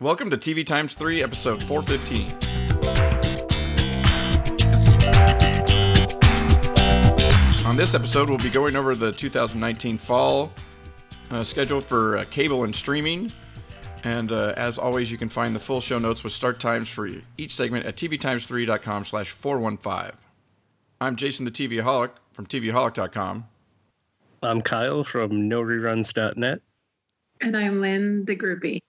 Welcome to TV Times 3, episode 415. On this episode, we'll be going over the 2019 fall uh, schedule for uh, cable and streaming. And uh, as always, you can find the full show notes with start times for each segment at tvtimes3.com slash 415. I'm Jason the TVaholic from tvaholic.com. I'm Kyle from noreruns.net. And I'm Lynn, the groupie.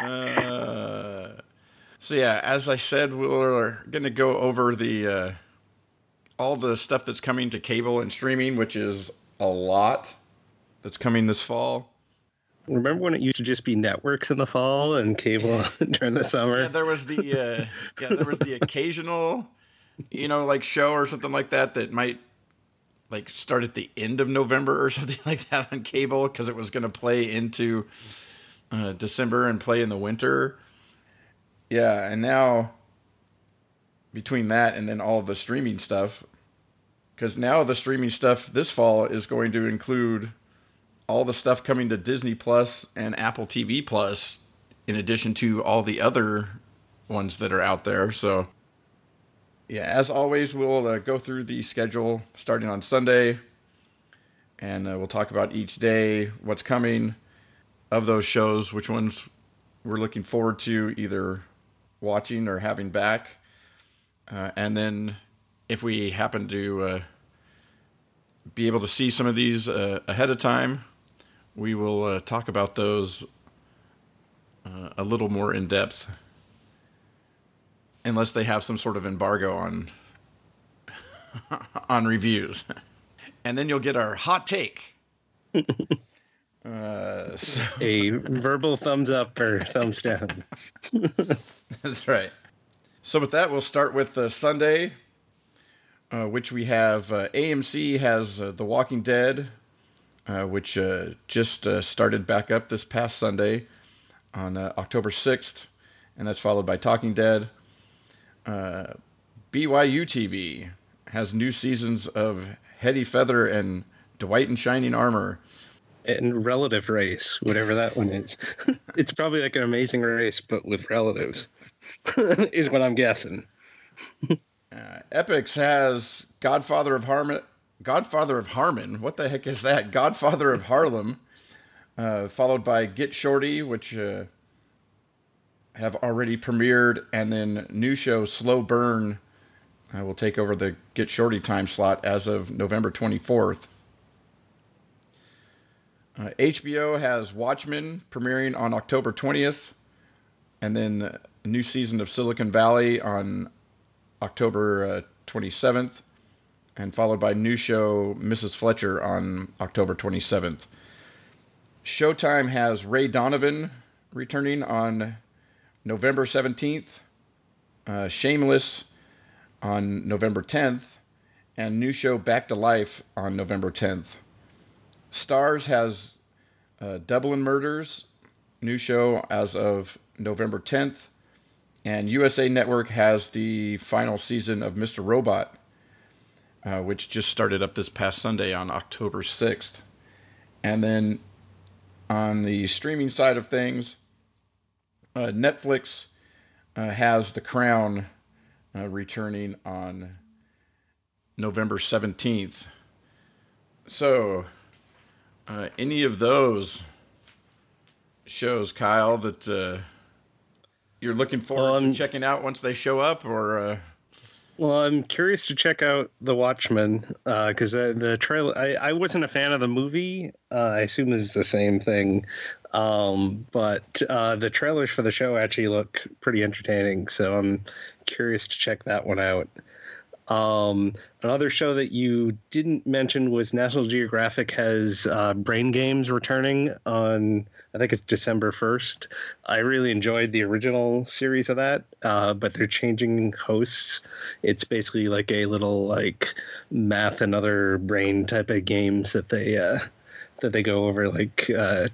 Uh, so yeah, as I said, we're going to go over the uh, all the stuff that's coming to cable and streaming, which is a lot that's coming this fall. Remember when it used to just be networks in the fall and cable during the summer? Yeah, there was the uh, yeah, there was the occasional, you know, like show or something like that that might like start at the end of November or something like that on cable because it was going to play into uh, December and play in the winter. Yeah, and now between that and then all the streaming stuff, because now the streaming stuff this fall is going to include all the stuff coming to Disney Plus and Apple TV Plus, in addition to all the other ones that are out there. So yeah, as always, we'll uh, go through the schedule starting on Sunday, and uh, we'll talk about each day, what's coming of those shows, which ones we're looking forward to either watching or having back, uh, and then if we happen to uh, be able to see some of these uh, ahead of time, we will uh, talk about those a little more in depth unless they have some sort of embargo on on reviews, and then you'll get our hot take. uh, so. A verbal thumbs up or thumbs down. That's right. So with that, we'll start with uh, Sunday, uh, which we have uh, AMC has uh, The Walking Dead, uh, which uh, just started back up this past Sunday on October sixth, and that's followed by Talking Dead. BYU TV has new seasons of Heady Feather and Dwight in Shining Armor. And Relative Race, whatever that one is. it's probably like an amazing race, but with relatives, is what I'm guessing. uh, Epix has Godfather of Harmon. Godfather of Harmon. What the heck is that? Godfather of Harlem. Uh, followed by Get Shorty, which uh, have already premiered, and then new show Slow Burn uh, will take over the Get Shorty time slot as of November 24th. Uh, HBO has Watchmen premiering on October 20th, and then a new season of Silicon Valley on October uh, 27th, and followed by new show Mrs. Fletcher on October 27th. Showtime has Ray Donovan returning on November 17th, uh, Shameless on November 10th, and new show Back to Life on November 10th. Stars has uh, Dublin Murders, new show as of November 10th, and USA Network has the final season of Mr. Robot, uh, which just started up this past Sunday on October 6th. And then on the streaming side of things, uh, Netflix uh, has The Crown uh, returning on November 17th. So, uh, any of those shows, Kyle, that uh, you're looking forward um, to checking out once they show up, or uh, well, I'm curious to check out The Watchmen because uh, the trailer. I, I wasn't a fan of the movie. Uh, I assume it's the same thing, um, but uh, the trailers for the show actually look pretty entertaining. So I'm curious to check that one out. Um, another show that you didn't mention was National Geographic has uh, Brain Games returning on, I think it's December 1st. I really enjoyed the original series of that, uh, but they're changing hosts. It's basically like a little like math and other brain type of games that they uh, that they go over like uh,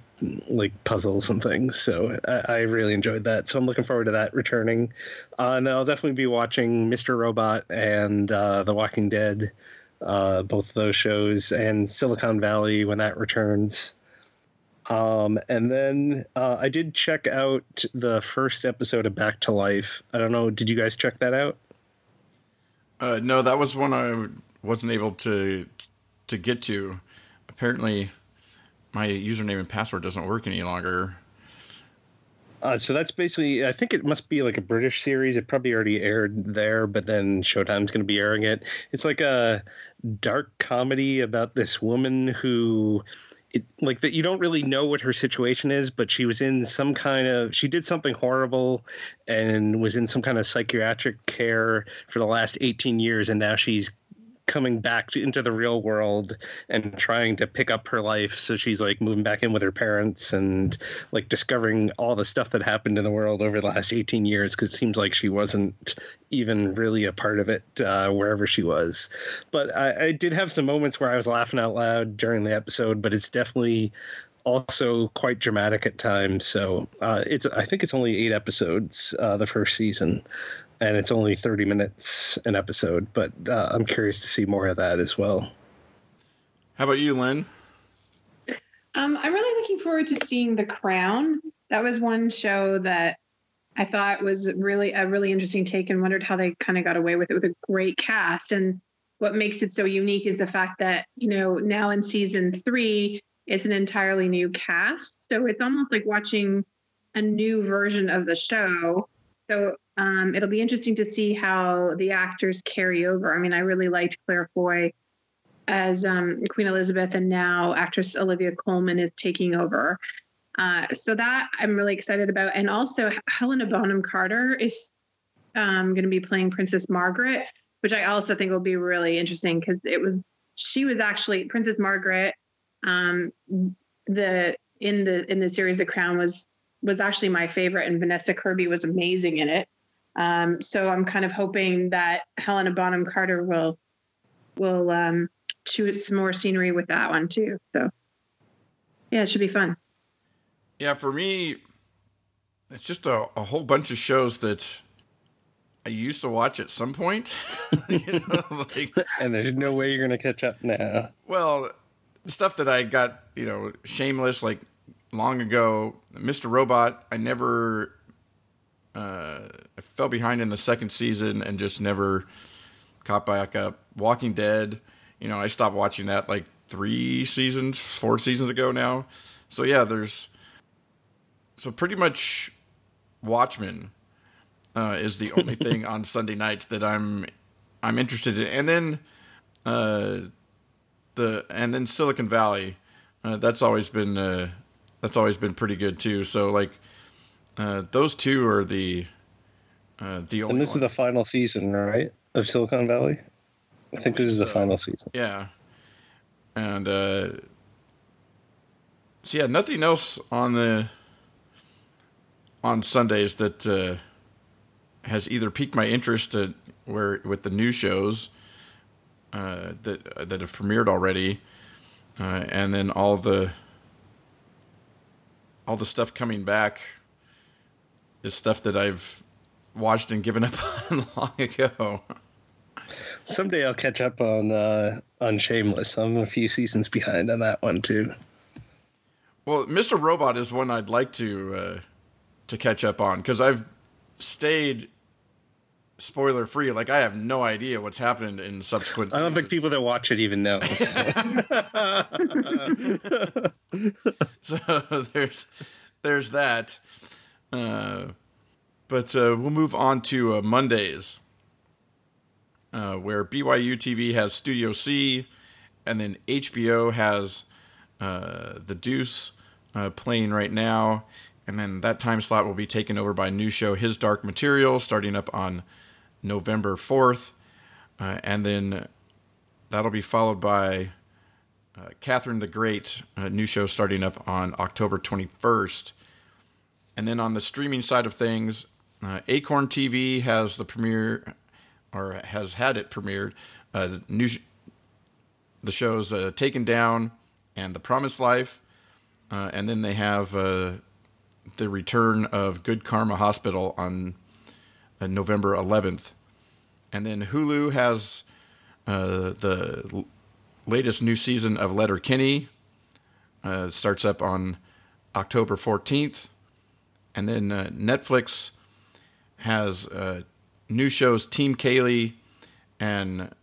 like puzzles and things. So I, I, really enjoyed that. So I'm looking forward to that returning. Uh, and I'll definitely be watching Mr. Robot and uh, The Walking Dead, uh, both of those shows, and Silicon Valley when that returns. Um, and then uh, I did check out the first episode of Back to Life. I don't know. Did you guys check that out? Uh, no, that was one I wasn't able to to get to. Apparently, my username and password doesn't work any longer. Uh, so that's basically, I think it must be like a British series. It probably already aired there, but then Showtime's going to be airing it. It's like a dark comedy about this woman who it, like that you don't really know what her situation is but she was in some kind of she did something horrible and was in some kind of psychiatric care for the last 18 years and now she's coming back to, into the real world and trying to pick up her life. So she's like moving back in with her parents and like discovering all the stuff that happened in the world over the last 18 years because it seems like she wasn't even really a part of it uh, wherever she was. But I, I did have some moments where I was laughing out loud during the episode, but it's definitely also quite dramatic at times. So uh, it's I think it's only eight episodes uh, the first season, and it's only 30 minutes an episode, but uh, I'm curious to see more of that as well. How about you, Lynn? Um, I'm really looking forward to seeing The Crown. That was one show that I thought was really a really interesting take and wondered how they kind of got away with it with a great cast. And what makes it so unique is the fact that, you know, now in season three, it's an entirely new cast. So it's almost like watching a new version of the show. So um, it'll be interesting to see how the actors carry over. I mean, I really liked Claire Foy as um, Queen Elizabeth, and now actress Olivia Colman is taking over. Uh, so that I'm really excited about. And also, Helena Bonham Carter is um, going to be playing Princess Margaret, which I also think will be really interesting because it was she was actually Princess Margaret. Um, the in the in the series The Crown was was actually my favorite, and Vanessa Kirby was amazing in it. Um, so I'm kind of hoping that Helena Bonham Carter will will um, shoot some more scenery with that one too. So yeah, it should be fun. Yeah, for me, it's just a, a whole bunch of shows that I used to watch at some point. you know, like, and there's no way you're going to catch up now. Well, stuff that I got, you know, shameless like long ago. Mr. Robot, I never uh, I fell behind in the second season and just never caught back up. Walking Dead, you know, I stopped watching that like three seasons, four seasons ago now. So yeah, there's so pretty much Watchmen uh, is the only thing on Sunday nights that I'm I'm interested in, and then uh, the and then Silicon Valley. Uh, that's always been uh, that's always been pretty good too. So like uh, those two are the uh, the only. And this ones. is the final season, right, of Silicon Valley. I think this is the final season. Yeah, and uh, so yeah, nothing else on the on Sundays that uh, has either piqued my interest at, where with the new shows uh, that that have premiered already, uh, and then all the all the stuff coming back is stuff that I've watched and given up on long ago. Someday I'll catch up on uh, on Shameless. I'm a few seasons behind on that one too. Well, Mr. Robot is one I'd like to uh, to catch up on because I've stayed spoiler free. Like I have no idea what's happened in subsequent. I don't seasons. think people that watch it even know. so there's there's that. Uh, but uh, we'll move on to uh, Mondays, uh, where BYU TV has Studio C, and then HBO has uh, The Deuce uh, playing right now. And then that time slot will be taken over by new show His Dark Material, starting up on November 4th. and then that'll be followed by Catherine the Great, new show starting up on October 21st. And then on the streaming side of things, uh, Acorn TV has the premiere, or has had it premiered. Uh, new, the shows uh, Taken Down and The Promised Life, uh, and then they have uh, the return of Good Karma Hospital on uh, November 11th, and then Hulu has the latest new season of Letter Letterkenny. starts up on October 14th. And then uh, Netflix has uh, new shows Team Kaylie and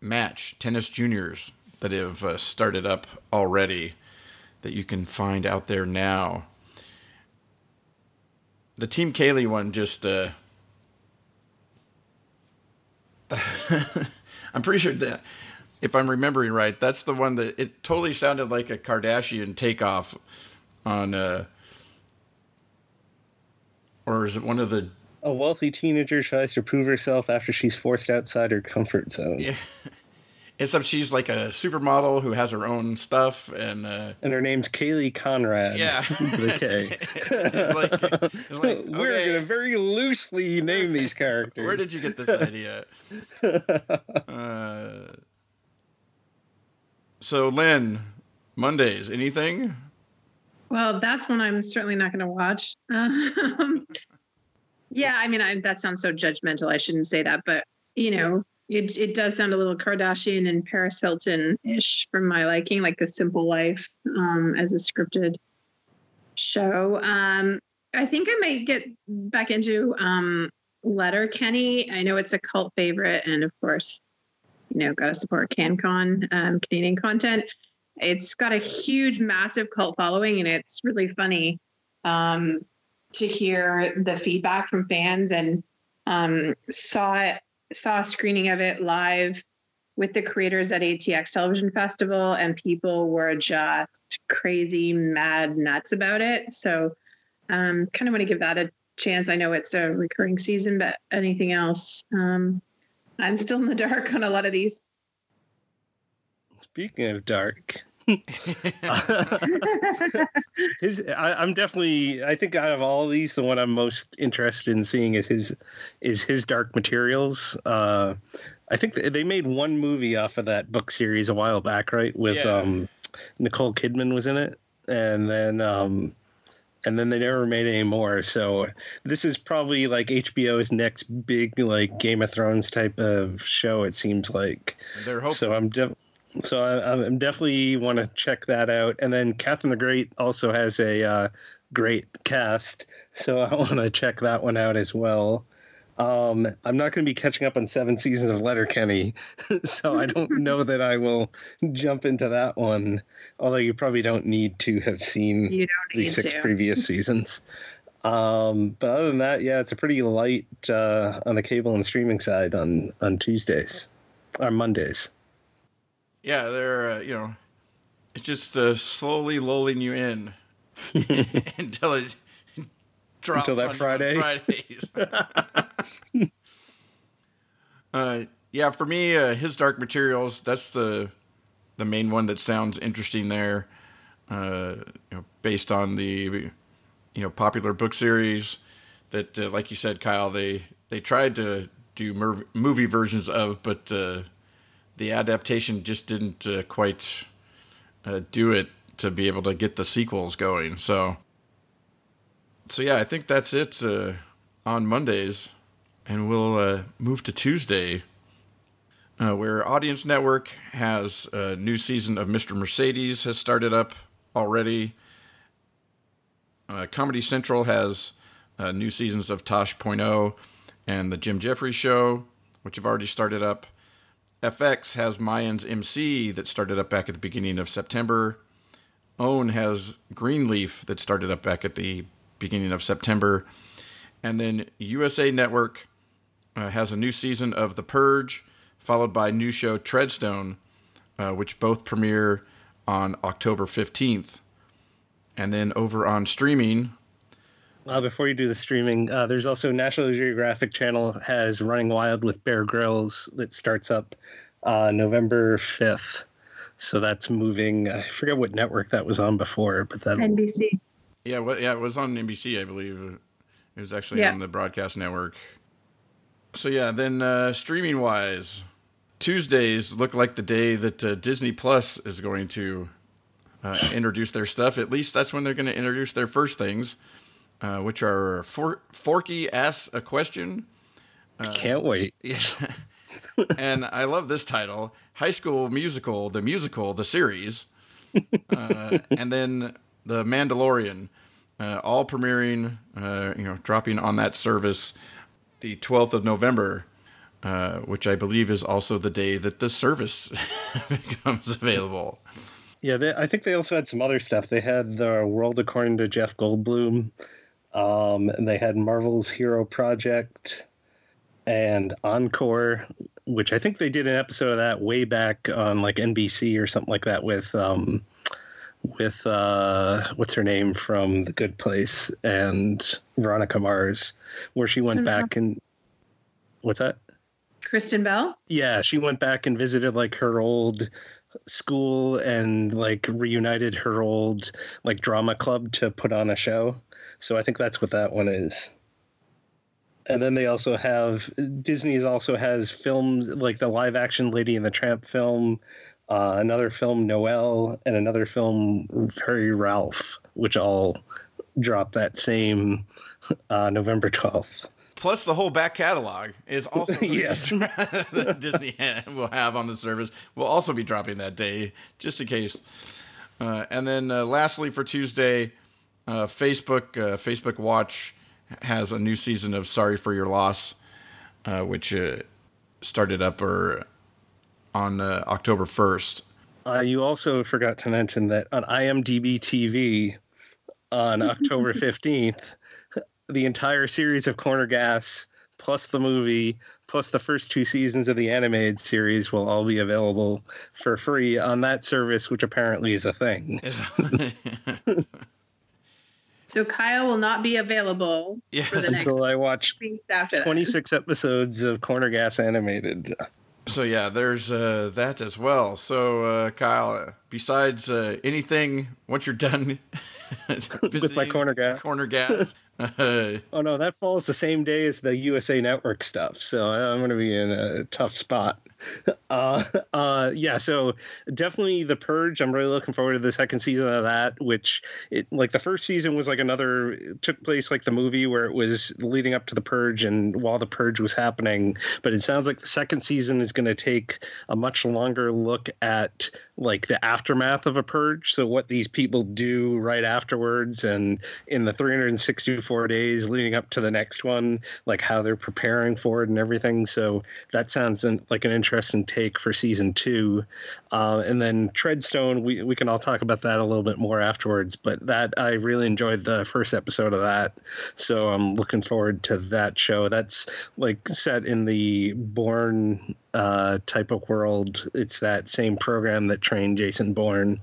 Match Tennis Juniors that have uh, started up already that you can find out there now. The Team Kaylie one just. Uh, I'm pretty sure that if I'm remembering right, that's the one that it totally sounded like a Kardashian takeoff on uh or is it one of the A wealthy teenager tries to prove herself after she's forced outside her comfort zone. yeah except she's like a supermodel who has her own stuff and uh And her name's Kaylie Konrad. Yeah. K. it's like, it's like We're okay, going to very loosely name these characters. where did you get this idea uh so lynn mondays anything Well, that's one I'm certainly not going to watch. Um, yeah, I mean, I, that sounds so judgmental. I shouldn't say that, but you know, it it does sound a little Kardashian and Paris Hilton ish for my liking, like The Simple Life um, as a scripted show. Um, I think I might get back into um, Letterkenny. I know it's a cult favorite, and of course, you know, gotta support CanCon, um, Canadian content it's got a huge massive cult following and it's really funny um, to hear the feedback from fans and um, saw it saw a screening of it live with the creators at ATX Television Festival and people were just crazy mad nuts about it. So um, kind of want to give that a chance. I know it's a recurring season but anything else? Um, I'm still in the dark on a lot of these. Speaking of dark, his I, I'm definitely I think out of all of these, the one I'm most interested in seeing is his is his Dark Materials. Uh, I think th- they made one movie off of that book series a while back, right? With Yeah. um, Nicole Kidman was in it, and then um, and then they never made any more. So this is probably like HBO's next big like Game of Thrones type of show. It seems like. they're hoping So I'm def- so I, I'm definitely want to check that out. And then Catherine the Great also has a uh, great cast, so I want to check that one out as well. Um, I'm not going to be catching up on seven seasons of Letterkenny, so I don't know that I will jump into that one. Although you probably don't need to have seen the six to previous seasons. Um, but other than that, yeah, it's a pretty light uh, on the cable and streaming side on on Tuesdays or Mondays. Yeah, they're uh, you know, it's just uh, slowly lulling you in until it drops Until that Friday? Fridays. uh, yeah, for me, uh, his Dark Materials. That's the the main one that sounds interesting there. Uh, you know, based on the you know popular book series that, uh, like you said, Kyle, they they tried to do mer- movie versions of, but uh, the adaptation just didn't uh, quite uh, do it to be able to get the sequels going. So, so yeah, I think that's it uh, on Mondays, and we'll uh, move to Tuesday, uh, where Audience Network has a new season of Mr. Mercedes has started up already. Uh, Comedy Central has new seasons of Tosh.0 and the Jim Jefferies Show, which have already started up. FX has Mayans MC that started up back at the beginning of September. OWN has Greenleaf that started up back at the beginning of September. And then USA Network uh, has a new season of The Purge, followed by new show Treadstone, uh, which both premiere on October 15th. And then over on streaming, Uh, before you do the streaming, uh, there's also National Geographic Channel has Running Wild with Bear Grylls that starts up uh, November 5th. So that's moving. I forget what network that was on before, but that NBC. yeah, well, yeah, it was on NBC, I believe. It was actually Yeah. on the broadcast network. So yeah, then uh, streaming wise, Tuesdays look like the day that uh, Disney Plus is going to uh, introduce their stuff. At least that's when they're going to introduce their first things, uh, which are For- Forky asks a question. I can't wait. Yeah. and I love this title High School Musical, the musical, the series. Uh, and then The Mandalorian, uh, all premiering, uh, you know, dropping on that service the 12th of November, uh, which I believe is also the day that the service becomes available. Yeah, they, I think they also had some other stuff. They had the World According to Jeff Goldblum, um, and they had Marvel's Hero Project and Encore, which I think they did an episode of that way back on like NBC or something like that with um, with uh, what's her name from The Good Place and Veronica Mars, where she went back and what's that? Kristen Bell. Yeah, she went back and visited like her old school and like reunited her old like drama club to put on a show. So I think that's what that one is. And then they also have Disney also has films like the live action Lady and the Tramp film, uh, another film Noelle, and another film Very Ralph, which all drop that same uh, November twelfth plus the whole back catalog is also yes that Disney will have on the service. Will also be dropping that day, just in case. Uh, and then uh, lastly, for Tuesday, uh, Facebook uh, Facebook Watch has a new season of Sorry for Your Loss, uh, which uh, started up or on October first. you also forgot to mention that on IMDb TV on October fifteenth the entire series of Corner Gas plus the movie plus the first two seasons of the animated series will all be available for free on that service, which apparently is a thing. so Kyle will not be available yes. for the next until I watch after 26 episodes of Corner Gas animated. So yeah, there's uh, that as well. So uh, Kyle, besides uh, anything, once you're done with my corner gas, corner gas, oh no, that falls the same day as the USA Network stuff, so I'm going to be in a tough spot. Uh, uh, yeah, so definitely the Purge. I'm really looking forward to the second season of that. Which, it like the first season was like another took place like the movie where it was leading up to the Purge and while the Purge was happening. But it sounds like the second season is going to take a much longer look at like the aftermath of a purge so what these people do right afterwards and in the 364 days leading up to the next one like how they're preparing for it and everything so that sounds like an interesting take for season two uh, and then treadstone we, we can all talk about that a little bit more afterwards but that i really enjoyed the first episode of that so i'm looking forward to that show that's like set in the Bourne uh, type of world. It's that same program that trained Jason Bourne.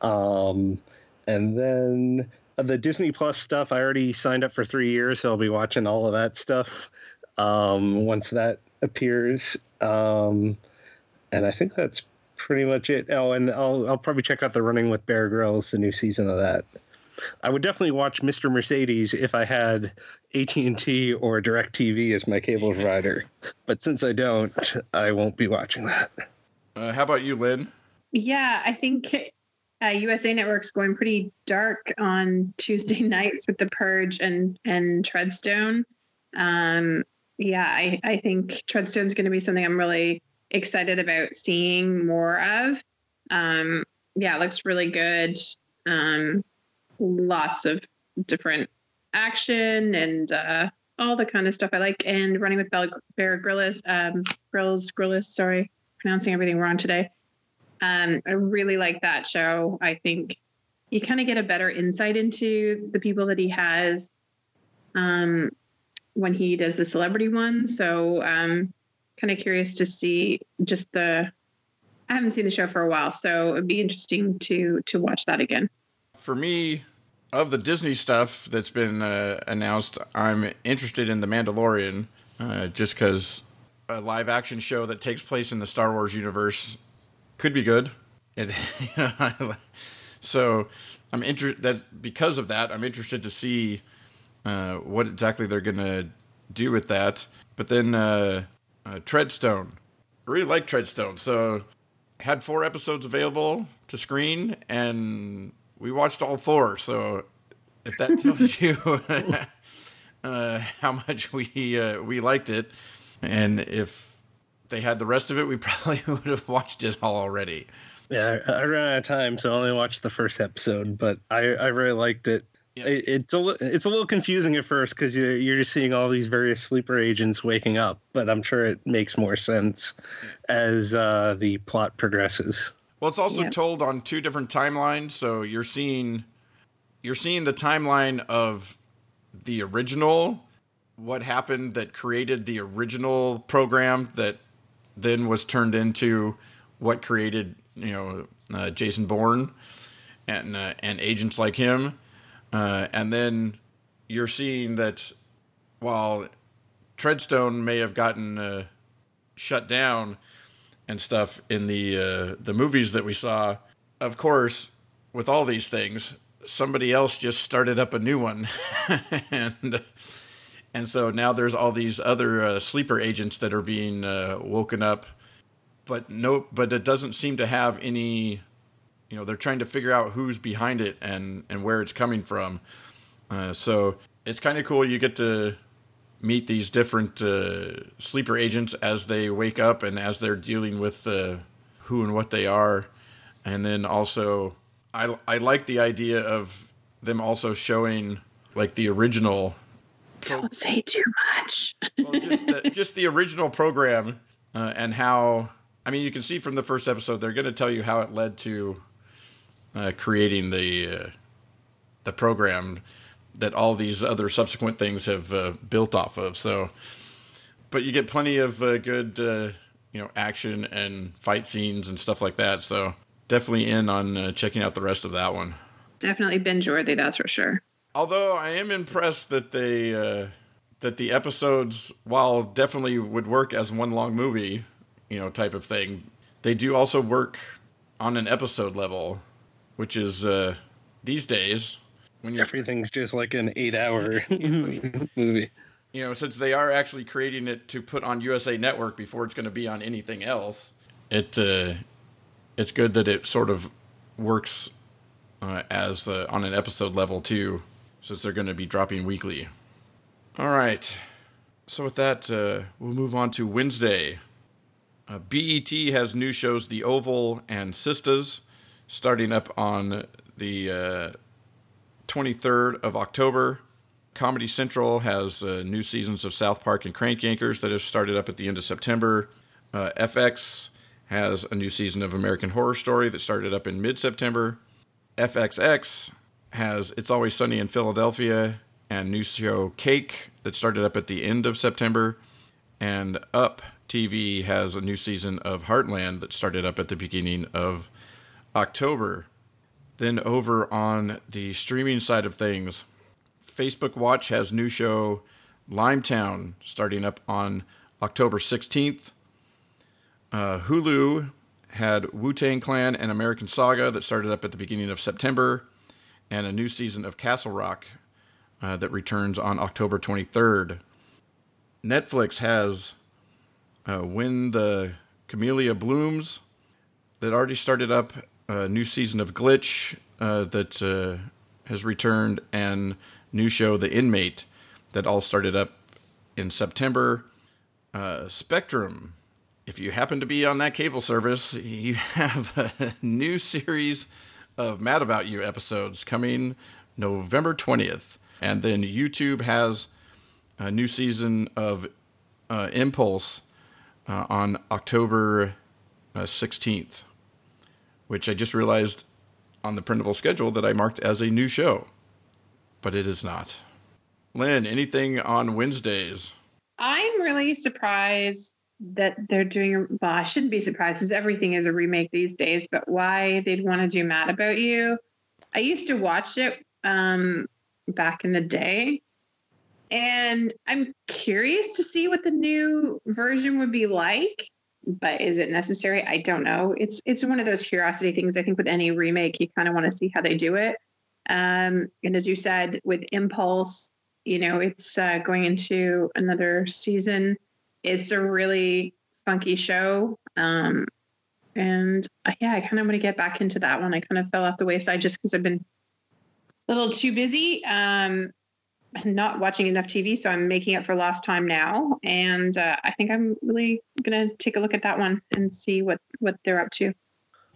Um, and then the Disney Plus stuff, I already signed up for three years, so I'll be watching all of that stuff um, once that appears. Um, and I think that's pretty much it. Oh, and I'll I'll probably check out the Running with Bear Grylls, the new season of that. I would definitely watch Mr. Mercedes if I had AT&T or DirecTV as my cable provider. But since I don't, I won't be watching that. Uh, how about you, Lynn? Yeah, I think uh, USA Network's going pretty dark on Tuesday nights with The Purge and and Treadstone. Um, yeah, I, I think Treadstone's going to be something I'm really excited about seeing more of. Um, yeah, it looks really good. Um, lots of different action and uh, all the kind of stuff I like. And running with Bell, Bear Grylls, um, Grills, Grillis, sorry, pronouncing everything wrong today. Um, I really like that show. I think you kind of get a better insight into the people that he has um, when he does the celebrity one. So um, kind of curious to see just the. I haven't seen the show for a while, so it'd be interesting to to watch that again for me, of the Disney stuff that's been uh, announced, I'm interested in The Mandalorian, uh, just because a live action show that takes place in the Star Wars universe could be good. It, so I'm interested that because of that, I'm interested to see uh, what exactly they're gonna do with that. But then uh, uh, Treadstone, I really like Treadstone, so had four episodes available to screen and we watched all four, so if that tells you uh, how much we uh, we liked it, and if they had the rest of it, we probably would have watched it all already. Yeah, I ran out of time, so I only watched the first episode, but I, I really liked it. Yeah. It, it's a li- it's a little confusing at first because you're you're just seeing all these various sleeper agents waking up, but I'm sure it makes more sense as uh, the plot progresses. Well, it's also Yeah. told on two different timelines, so you're seeing you're seeing the timeline of the original, what happened that created the original program that then was turned into what created, you know, uh, Jason Bourne and uh, and agents like him, uh, and then you're seeing that while Treadstone may have gotten uh, shut down and stuff in the uh, the movies that we saw. Of course, with all these things, somebody else just started up a new one, and and so now there's all these other uh, sleeper agents that are being uh, woken up, but no, but it doesn't seem to have any. You know, they're trying to figure out who's behind it and and where it's coming from. Uh, so it's kind of cool. You get to meet these different uh, sleeper agents as they wake up and as they're dealing with uh, who and what they are. And then also, I, I like the idea of them also showing like the original, Don't say too much. well, just, the, just the original program uh, and how, I mean, you can see from the first episode, they're going to tell you how it led to uh, creating the, uh, the program that all these other subsequent things have uh, built off of. So, but you get plenty of uh, good, uh, you know, action and fight scenes and stuff like that. So, definitely in on uh, checking out the rest of that one. Definitely binge worthy, that's for sure. Although I am impressed that they uh, that the episodes, while definitely would work as one long movie, you know, type of thing, they do also work on an episode level, which is uh, these days when you Everything's just like an eight-hour movie. you know, since they are actually creating it to put on USA Network before it's going to be on anything else, it uh, it's good that it sort of works uh, as uh, on an episode level too, since they're going to be dropping weekly. All right, so with that, uh, we'll move on to Wednesday. Uh, BET has new shows The Oval and Sistas starting up on the uh, 23rd of October. Comedy Central has uh, new seasons of South Park and Crank Yankers that have started up at the end of September. Uh, FX has a new season of American Horror Story that started up in mid September. FXX has It's Always Sunny in Philadelphia and new show Cake that started up at the end of September. And Up TV has a new season of Heartland that started up at the beginning of October. Then over on the streaming side of things, Facebook Watch has new show Limetown starting up on October 16th. Uh, Hulu had Wu Tang Clan and American Saga that started up at the beginning of September, and a new season of Castle Rock uh, that returns on October 23rd. Netflix has uh, When the Camellia Blooms that already started up, a new season of Glitch uh, that uh, has returned, and new show The Inmate that all started up in September. Uh, Spectrum, if you happen to be on that cable service, you have a new series of Mad About You episodes coming November 20th. And then YouTube has a new season of uh, Impulse uh, on October uh, 16th, which I just realized on the printable schedule that I marked as a new show, but it is not. Lynn, anything on Wednesdays? I'm really surprised that they're doing. Well, I shouldn't be surprised because everything is a remake these days. But why they'd want to do Mad About You? I used to watch it um, back in the day, and I'm curious to see what the new version would be like. But is it necessary? I don't know. It's it's one of those curiosity things. I think with any remake, you kind of want to see how they do it. Um, and as you said, with Impulse, you know, it's uh, going into another season. It's a really funky show. Um, and uh, yeah, I kind of want to get back into that one. I kind of fell off the wayside just because I've been a little too busy, um, not watching enough TV. So I'm making up for lost time now. And uh, I think I'm really going to take a look at that one and see what, what they're up to.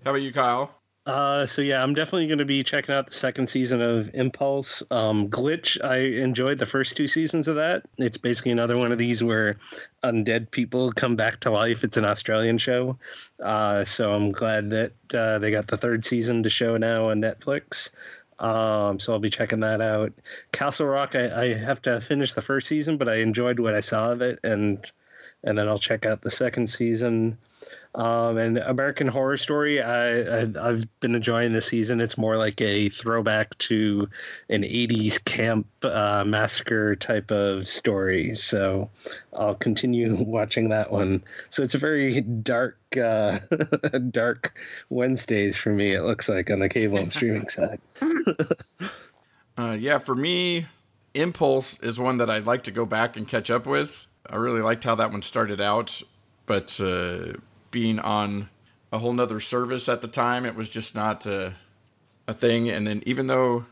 How about you, Kyle? Uh, so yeah, I'm definitely going to be checking out the second season of Impulse. Um, Glitch, I enjoyed the first two seasons of that. It's basically another one of these where undead people come back to life. It's an Australian show, uh, so I'm glad that uh, they got the third season to show now on Netflix. Um, so I'll be checking that out. Castle Rock, I, I have to finish the first season, but I enjoyed what I saw of it, and and then I'll check out the second season. Um, and American Horror Story, I, I have been enjoying this season. It's more like a throwback to an '80s camp uh, massacre type of story. So I'll continue watching that one. So it's a very dark, uh, dark Wednesdays for me. It looks like on the cable and streaming side. uh, yeah, for me, Impulse is one that I'd like to go back and catch up with. I really liked how that one started out, but uh, being on a whole nother service at the time. It was just not a, a thing. And then even though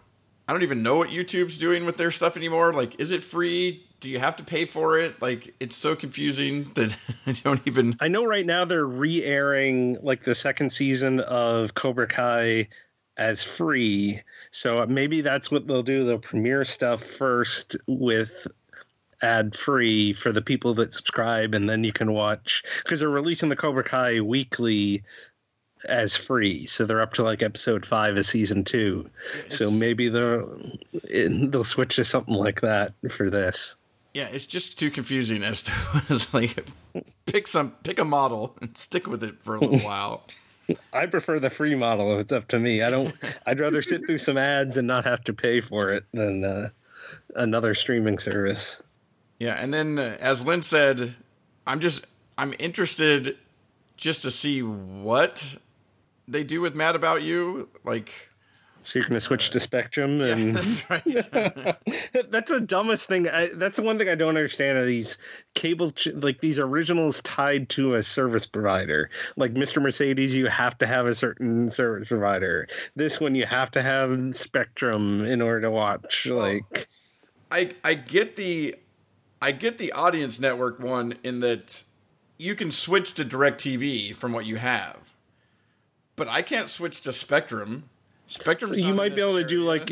I don't even know what YouTube's doing with their stuff anymore, like, is it free? Do you have to pay for it? Like, it's so confusing that I don't even. I know right now they're re airing like the second season of Cobra Kai as free. So uh, maybe that's what they'll do. They'll premiere stuff first with ad free for the people that subscribe, and then you can watch because they're releasing the Cobra Kai weekly as free. So they're up to like episode five of season two. It's, so maybe they'll they'll switch to something like that for this. Yeah, it's just too confusing as to like pick some pick a model and stick with it for a little while. I prefer the free model if it's up to me. I don't. I'd rather sit through some ads and not have to pay for it than uh, another streaming service. Yeah, and then uh, as Lynn said, I'm just I'm interested just to see what they do with Mad About You. Like, so you're going to switch to Spectrum, and yeah, that's, right. that's the dumbest thing. I, that's the one thing I don't understand are these cable, ch- like these originals tied to a service provider. Like Mr. Mercedes, you have to have a certain service provider. This one, you have to have Spectrum in order to watch. Like, I I get the I get the audience network one in that you can switch to DirecTV from what you have, but I can't switch to Spectrum. Spectrum. You might be able to do like.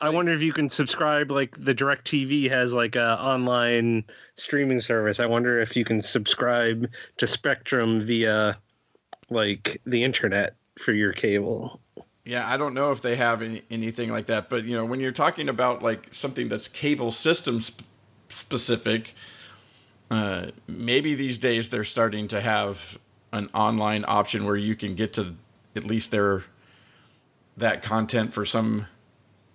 I wonder if you can subscribe. Like the DirecTV has like a online streaming service. I wonder if you can subscribe to Spectrum via like the internet for your cable. Yeah, I don't know if they have any, anything like that, but you know, when you're talking about like something that's cable system sp- specific. Uh, maybe these days they're starting to have an online option where you can get to at least their that content for some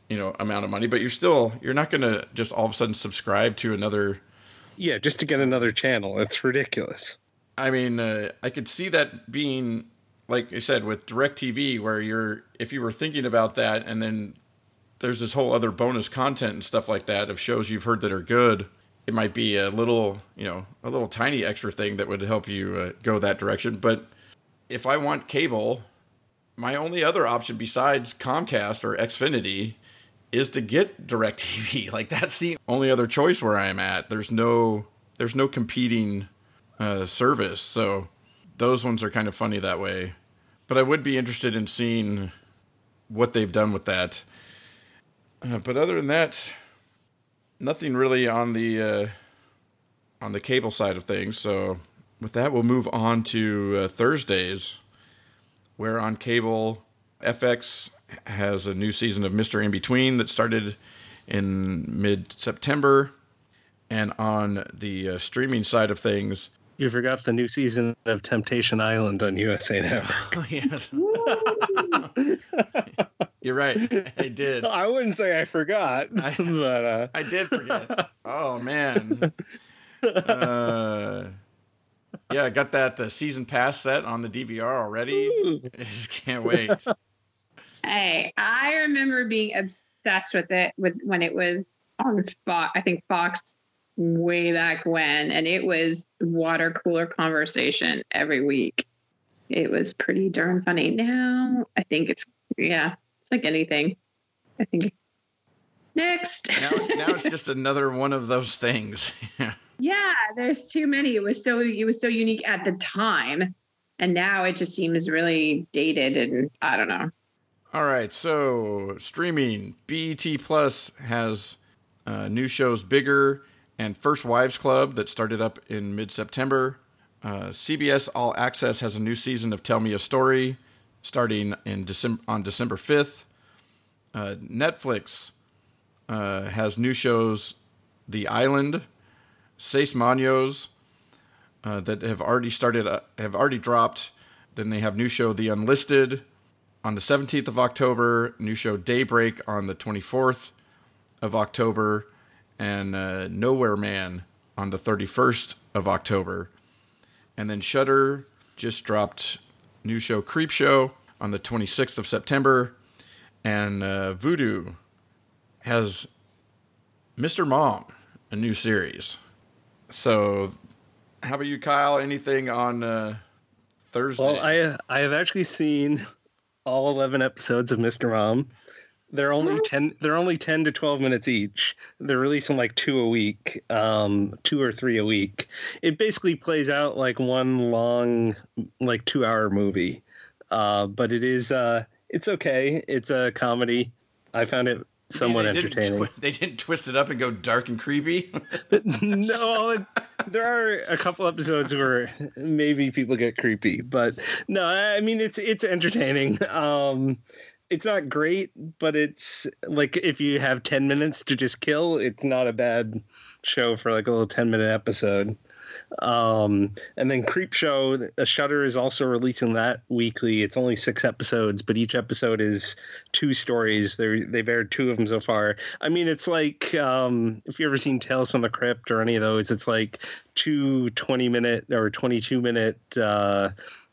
you know amount of money but you're still you're not going to just all of a sudden subscribe to another yeah just to get another channel it's ridiculous i mean uh, i could see that being like i said with DirecTV where you're if you were thinking about that and then there's this whole other bonus content and stuff like that of shows you've heard that are good. It might be a little, you know, a little tiny extra thing that would help you uh, go that direction. But if I want cable, my only other option besides Comcast or Xfinity is to get DirecTV. Like that's the only other choice where I'm at. There's no there's no competing uh, service, so those ones are kind of funny that way. But I would be interested in seeing what they've done with that. Uh, but other than that, nothing really on the uh, on the cable side of things. So with that, we'll move on to uh, Thursdays, where on cable, FX has a new season of Mister In Between that started in mid September, and on the uh, streaming side of things. You forgot the new season of Temptation Island on USA Network. yes. You're right. I did. I wouldn't say I forgot, I, but uh... I did forget. Oh man. Uh, yeah, I got that uh, season pass set on the DVR already. I just can't wait. Hey, I remember being obsessed with it with when it was on Fox. I think Fox way back when, and it was water cooler conversation every week. It was pretty darn funny. Now I think it's yeah, it's like anything. I think next. now, now it's just another one of those things. yeah, there's too many. It was so it was so unique at the time, And now it just seems really dated and I don't know. All right, so streaming BET Plus has uh, new shows Bigger and First Wives Club that started up in mid September. Uh, CBS All Access has a new season of Tell Me a Story starting in December on December 5th. Uh, Netflix uh, has new shows The Island, Seis Manos uh, that have already started uh, have already dropped. Then they have new show The Unlisted on the 17th of October, new show Daybreak on the 24th of October, and uh, Nowhere Man on the 31st of October. And then Shudder just dropped new show Creepshow on the 26th of September, and uh, Vudu has Mr. Mom, a new series. So, how about you, Kyle? Anything on uh, Thursday? Well, I I have actually seen all eleven episodes of Mr. Mom. They're only ten. They're only ten to twelve minutes each. They're releasing like two a week, um, two or three a week. It basically plays out like one long, like two-hour movie. Uh, but it is. Uh, it's okay. It's a comedy. I found it somewhat they entertaining. Didn't twi- they didn't twist it up and go dark and creepy. no, there are a couple episodes where maybe people get creepy, but no, I mean it's it's entertaining. Um, it's not great, but it's like if you have ten minutes to just kill, it's not a bad show for like a little ten minute episode. Um, and then Creepshow, a Shudder is also releasing that weekly. It's only six episodes, but each episode is two stories. They they've aired two of them so far. I mean, it's like um, if you ever seen Tales from the Crypt or any of those, it's like two 20 minute or 22 minute uh,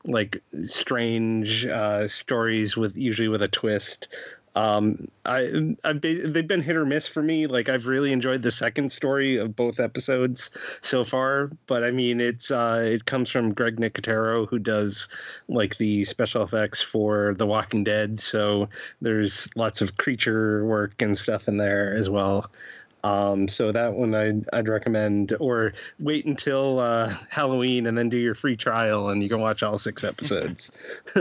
like strange uh, stories with usually with a twist. Um, I, I've been, they've been hit or miss for me. Like I've really enjoyed the second story of both episodes so far, but I mean it's uh, it comes from Greg Nicotero who does like the special effects for The Walking Dead. So there's lots of creature work and stuff in there as well. Um, so that one I'd, I'd recommend, or wait until uh, Halloween and then do your free trial and you can watch all six episodes.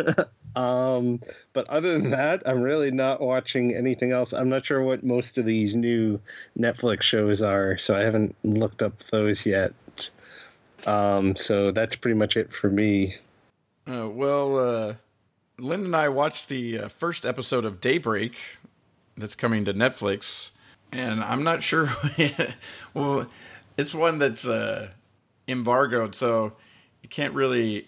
um, but other than that, I'm really not watching anything else. I'm not sure what most of these new Netflix shows are, so I haven't looked up those yet. Um, so that's pretty much it for me. Uh, well, uh, Lynn and I watched the uh, first episode of Daybreak that's coming to Netflix, and I'm not sure. well, it's one that's uh, embargoed, so you can't really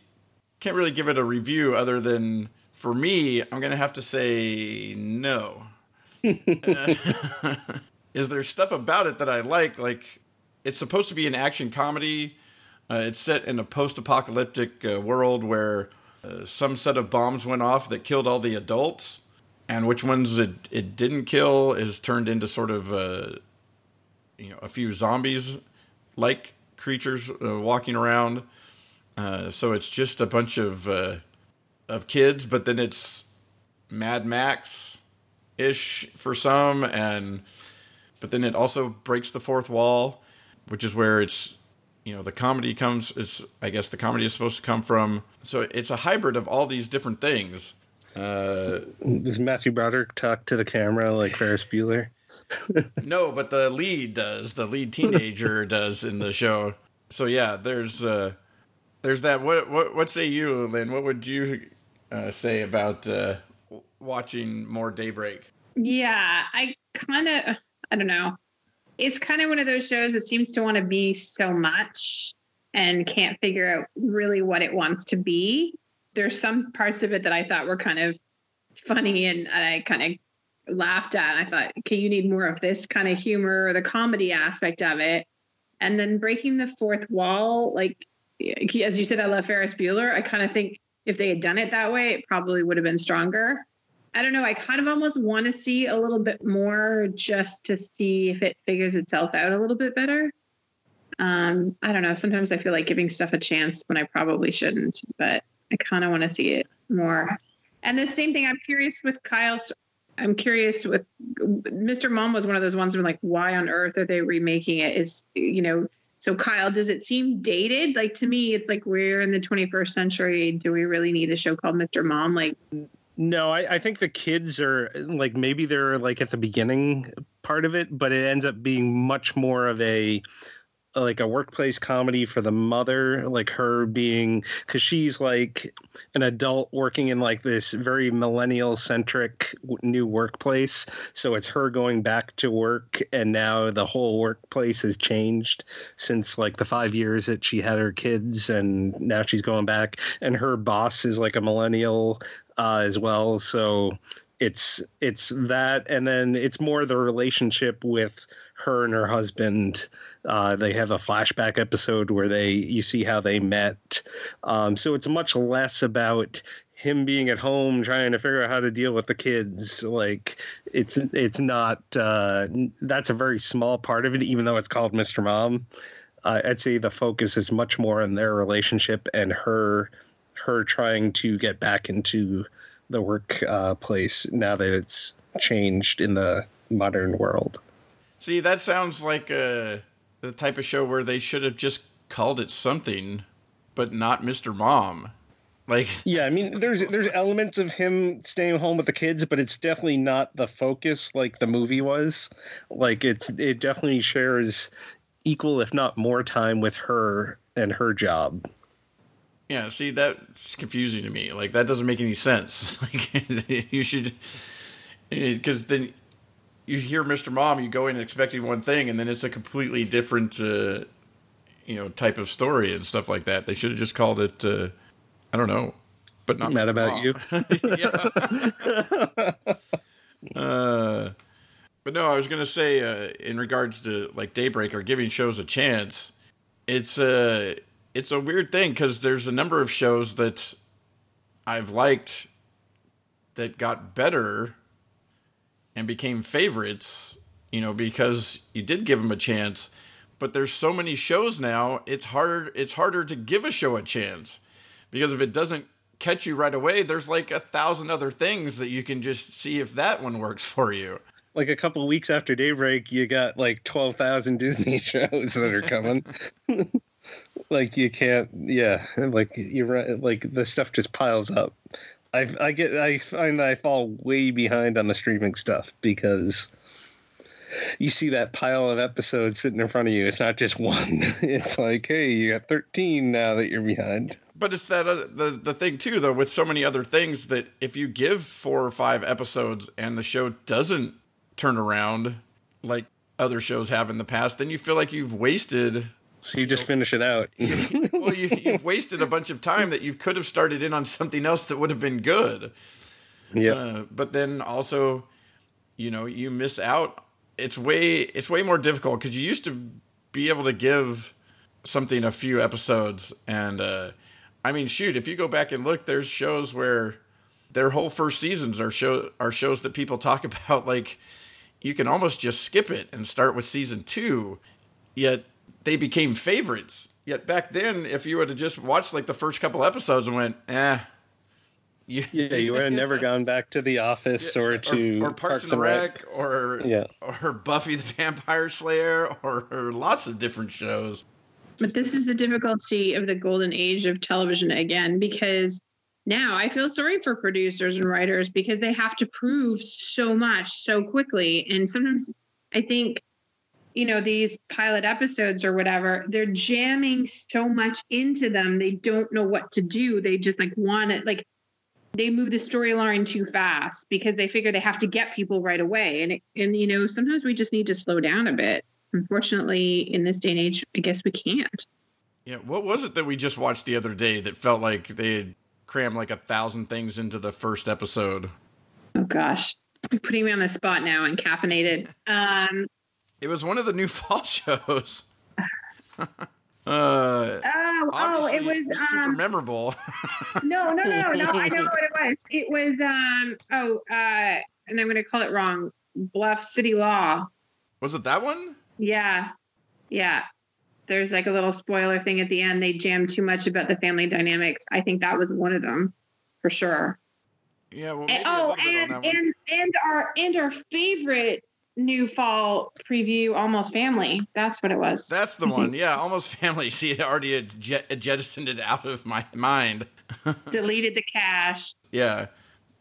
can't really give it a review other than for me, I'm gonna have to say no. is there stuff about it that I like? Like, it's supposed to be an action comedy. Uh, it's set in a post-apocalyptic uh, world where uh, some set of bombs went off that killed all the adults, and which ones it, it didn't kill is turned into sort of uh, you know a few zombies like creatures uh, walking around. Uh, so it's just a bunch of of kids, but then it's Mad Max ish for some, and but then it also breaks the fourth wall, which is where it's you know the comedy comes. It's I guess the comedy is supposed to come from. So it's a hybrid of all these different things. Uh, Does Matthew Broderick talk to the camera like Ferris Bueller? no, but the lead does. The lead teenager does in the show. So yeah, there's uh, there's that. What what what say you, Lynn? What would you uh, say about uh, watching more Daybreak? Yeah, I kind of, I don't know. It's kind of one of those shows that seems to want to be so much and can't figure out really what it wants to be. There's some parts of it that I thought were kind of funny and, and I kind of laughed at. And I thought, okay, you need more of this kind of humor or the comedy aspect of it. And then breaking the fourth wall, like as you said, I love Ferris Bueller. I kind of think if they had done it that way, it probably would have been stronger. I don't know. I kind of almost want to see a little bit more just to see if it figures itself out a little bit better. Um, I don't know. Sometimes I feel like giving stuff a chance when I probably shouldn't, but I kind of want to see it more. And the same thing, I'm curious with Kyle's. I'm curious with Mr. Mom was one of those ones where like, why on earth are they remaking it? Is you know, So Kyle, does it seem dated? Like to me, it's like we're in the 21st century. Do we really need a show called Mr. Mom? Like no, I, I, think the kids are like maybe they're like at the beginning part of it, but it ends up being much more of a like a workplace comedy for the mother, like her being because she's like an adult working in like this very millennial centric new workplace. So it's her going back to work, and now the whole workplace has changed since like the five years that she had her kids, and now she's going back, and her boss is like a millennial uh, as well. So it's it's that, and then it's more the relationship with her and her husband. Uh, they have a flashback episode where they you see how they met. Um, so it's much less about him being at home trying to figure out how to deal with the kids. Like it's it's not uh, that's a very small part of it, even though it's called Mr. Mom. Uh, I'd say the focus is much more on their relationship and her her trying to get back into the workplace uh, now that it's changed in the modern world. See, that sounds like uh, the type of show where they should have just called it something, but not Mr. Mom. Like, yeah, I mean, there's there's elements of him staying home with the kids, but it's definitely not the focus like the movie was. Like, it's it definitely shares equal, if not more, time with her and her job. Yeah, see, that's confusing to me. Like, that doesn't make any sense. Like, you should, because then you hear Mr. Mom, you go in expecting one thing, and then it's a completely different, uh, you know, type of story and stuff like that. They should have just called it, uh, I don't know, but not mad about you. uh, but no, I was gonna say uh, in regards to like Daybreak or giving shows a chance, it's a uh, it's a weird thing because there's a number of shows that I've liked that got better and became favorites, you know, because you did give them a chance. But there's so many shows now, it's harder it's harder to give a show a chance. Because if it doesn't catch you right away, there's like a thousand other things that you can just see if that one works for you. Like a couple weeks after Daybreak, you got like 12,000 Disney shows that are coming. like you can't yeah, like you're right like the stuff just piles up. I I get I find I fall way behind on the streaming stuff because you see that pile of episodes sitting in front of you. It's not just one. It's like, hey, you got 13 now that you're behind. But it's that uh, the the thing too, though, with so many other things that if you give four or five episodes and the show doesn't turn around like other shows have in the past, then you feel like you've wasted so you just finish it out. well, you, have wasted a bunch of time that you could have started in on something else that would have been good. Yeah. Uh, but then also, you know, you miss out. It's way it's way more difficult because you used to be able to give something a few episodes, and uh, I mean, shoot, if you go back and look, there's shows where their whole first seasons are show are shows that people talk about like you can almost just skip it and start with season two. Yet they became favorites. Yet back then, if you would have just watched like the first couple episodes and went, eh. You, yeah, you would have never gone back to The Office yeah, or to or, or Parks, Parks, and Rec, Rec, or yeah. or Buffy the Vampire Slayer or, or lots of different shows. But this is the difficulty of the golden age of television again, because now I feel sorry for producers and writers because they have to prove so much so quickly. And sometimes I think you know these pilot episodes or whatever they're jamming so much into them they don't know what to do. They just like want it like they move the storyline too fast because they figure they have to get people right away. And it, and you know sometimes we just need to slow down a bit. Unfortunately in this day and age i guess we can't. Yeah what was it that we just watched the other day that felt like they had crammed like a thousand things into the first episode? Oh gosh. You're putting me on the spot now and caffeinated. Um it was one of the new fall shows. uh, oh, oh, it was super um, memorable. no, no, no, no. I know what it was. It was um. Oh, uh, and I'm going to call it wrong. Bluff City Law. Was it that one? Yeah, yeah. There's like a little spoiler thing at the end. They jammed too much about the family dynamics. I think that was one of them, for sure. Yeah. Well, and, oh, and and and our and our favorite new fall preview, Almost Family. That's what it was. That's the one. Yeah, Almost Family. See, it already jet- jettisoned it out of my mind. Deleted the cache. Yeah.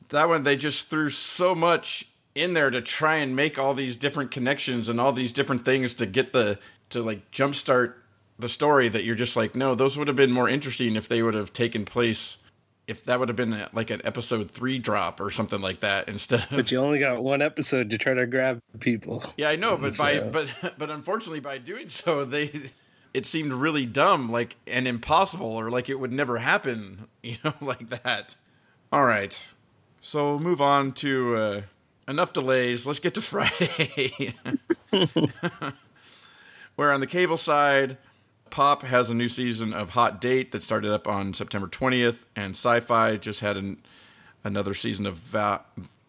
That one, they just threw so much in there to try and make all these different connections and all these different things to get the, to like jumpstart the story that you're just like, no, those would have been more interesting if they would have taken place if that would have been a, like an episode three drop or something like that instead of. But you only got one episode to try to grab people. Yeah, I know, but so. by but but unfortunately, by doing so, they it seemed really dumb, like and impossible, or like it would never happen, you know, like that. All right, so we'll move on to uh, enough delays. Let's get to Friday. Where on the cable side, Pop has a new season of Hot Date that started up on September 20th, and Syfy just had an, another season of Val.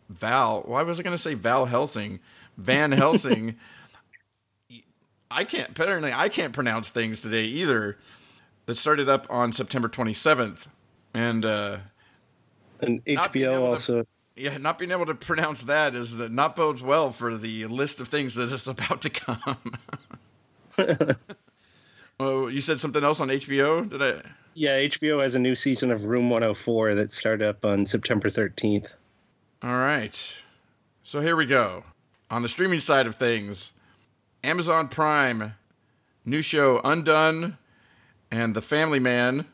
Val why was I going to say Val Helsing? Van Helsing. I can't, apparently, I can't pronounce things today either. That started up on September 27th. And, uh, and HBO also. To, yeah, not being able to pronounce that is uh, not bodes well for the list of things that is about to come. Oh, you said something else on HBO? Did I? Yeah, HBO has a new season of Room 104 that started up on September 13th. All right. So here we go. On the streaming side of things, Amazon Prime, new show Undone and The Family Man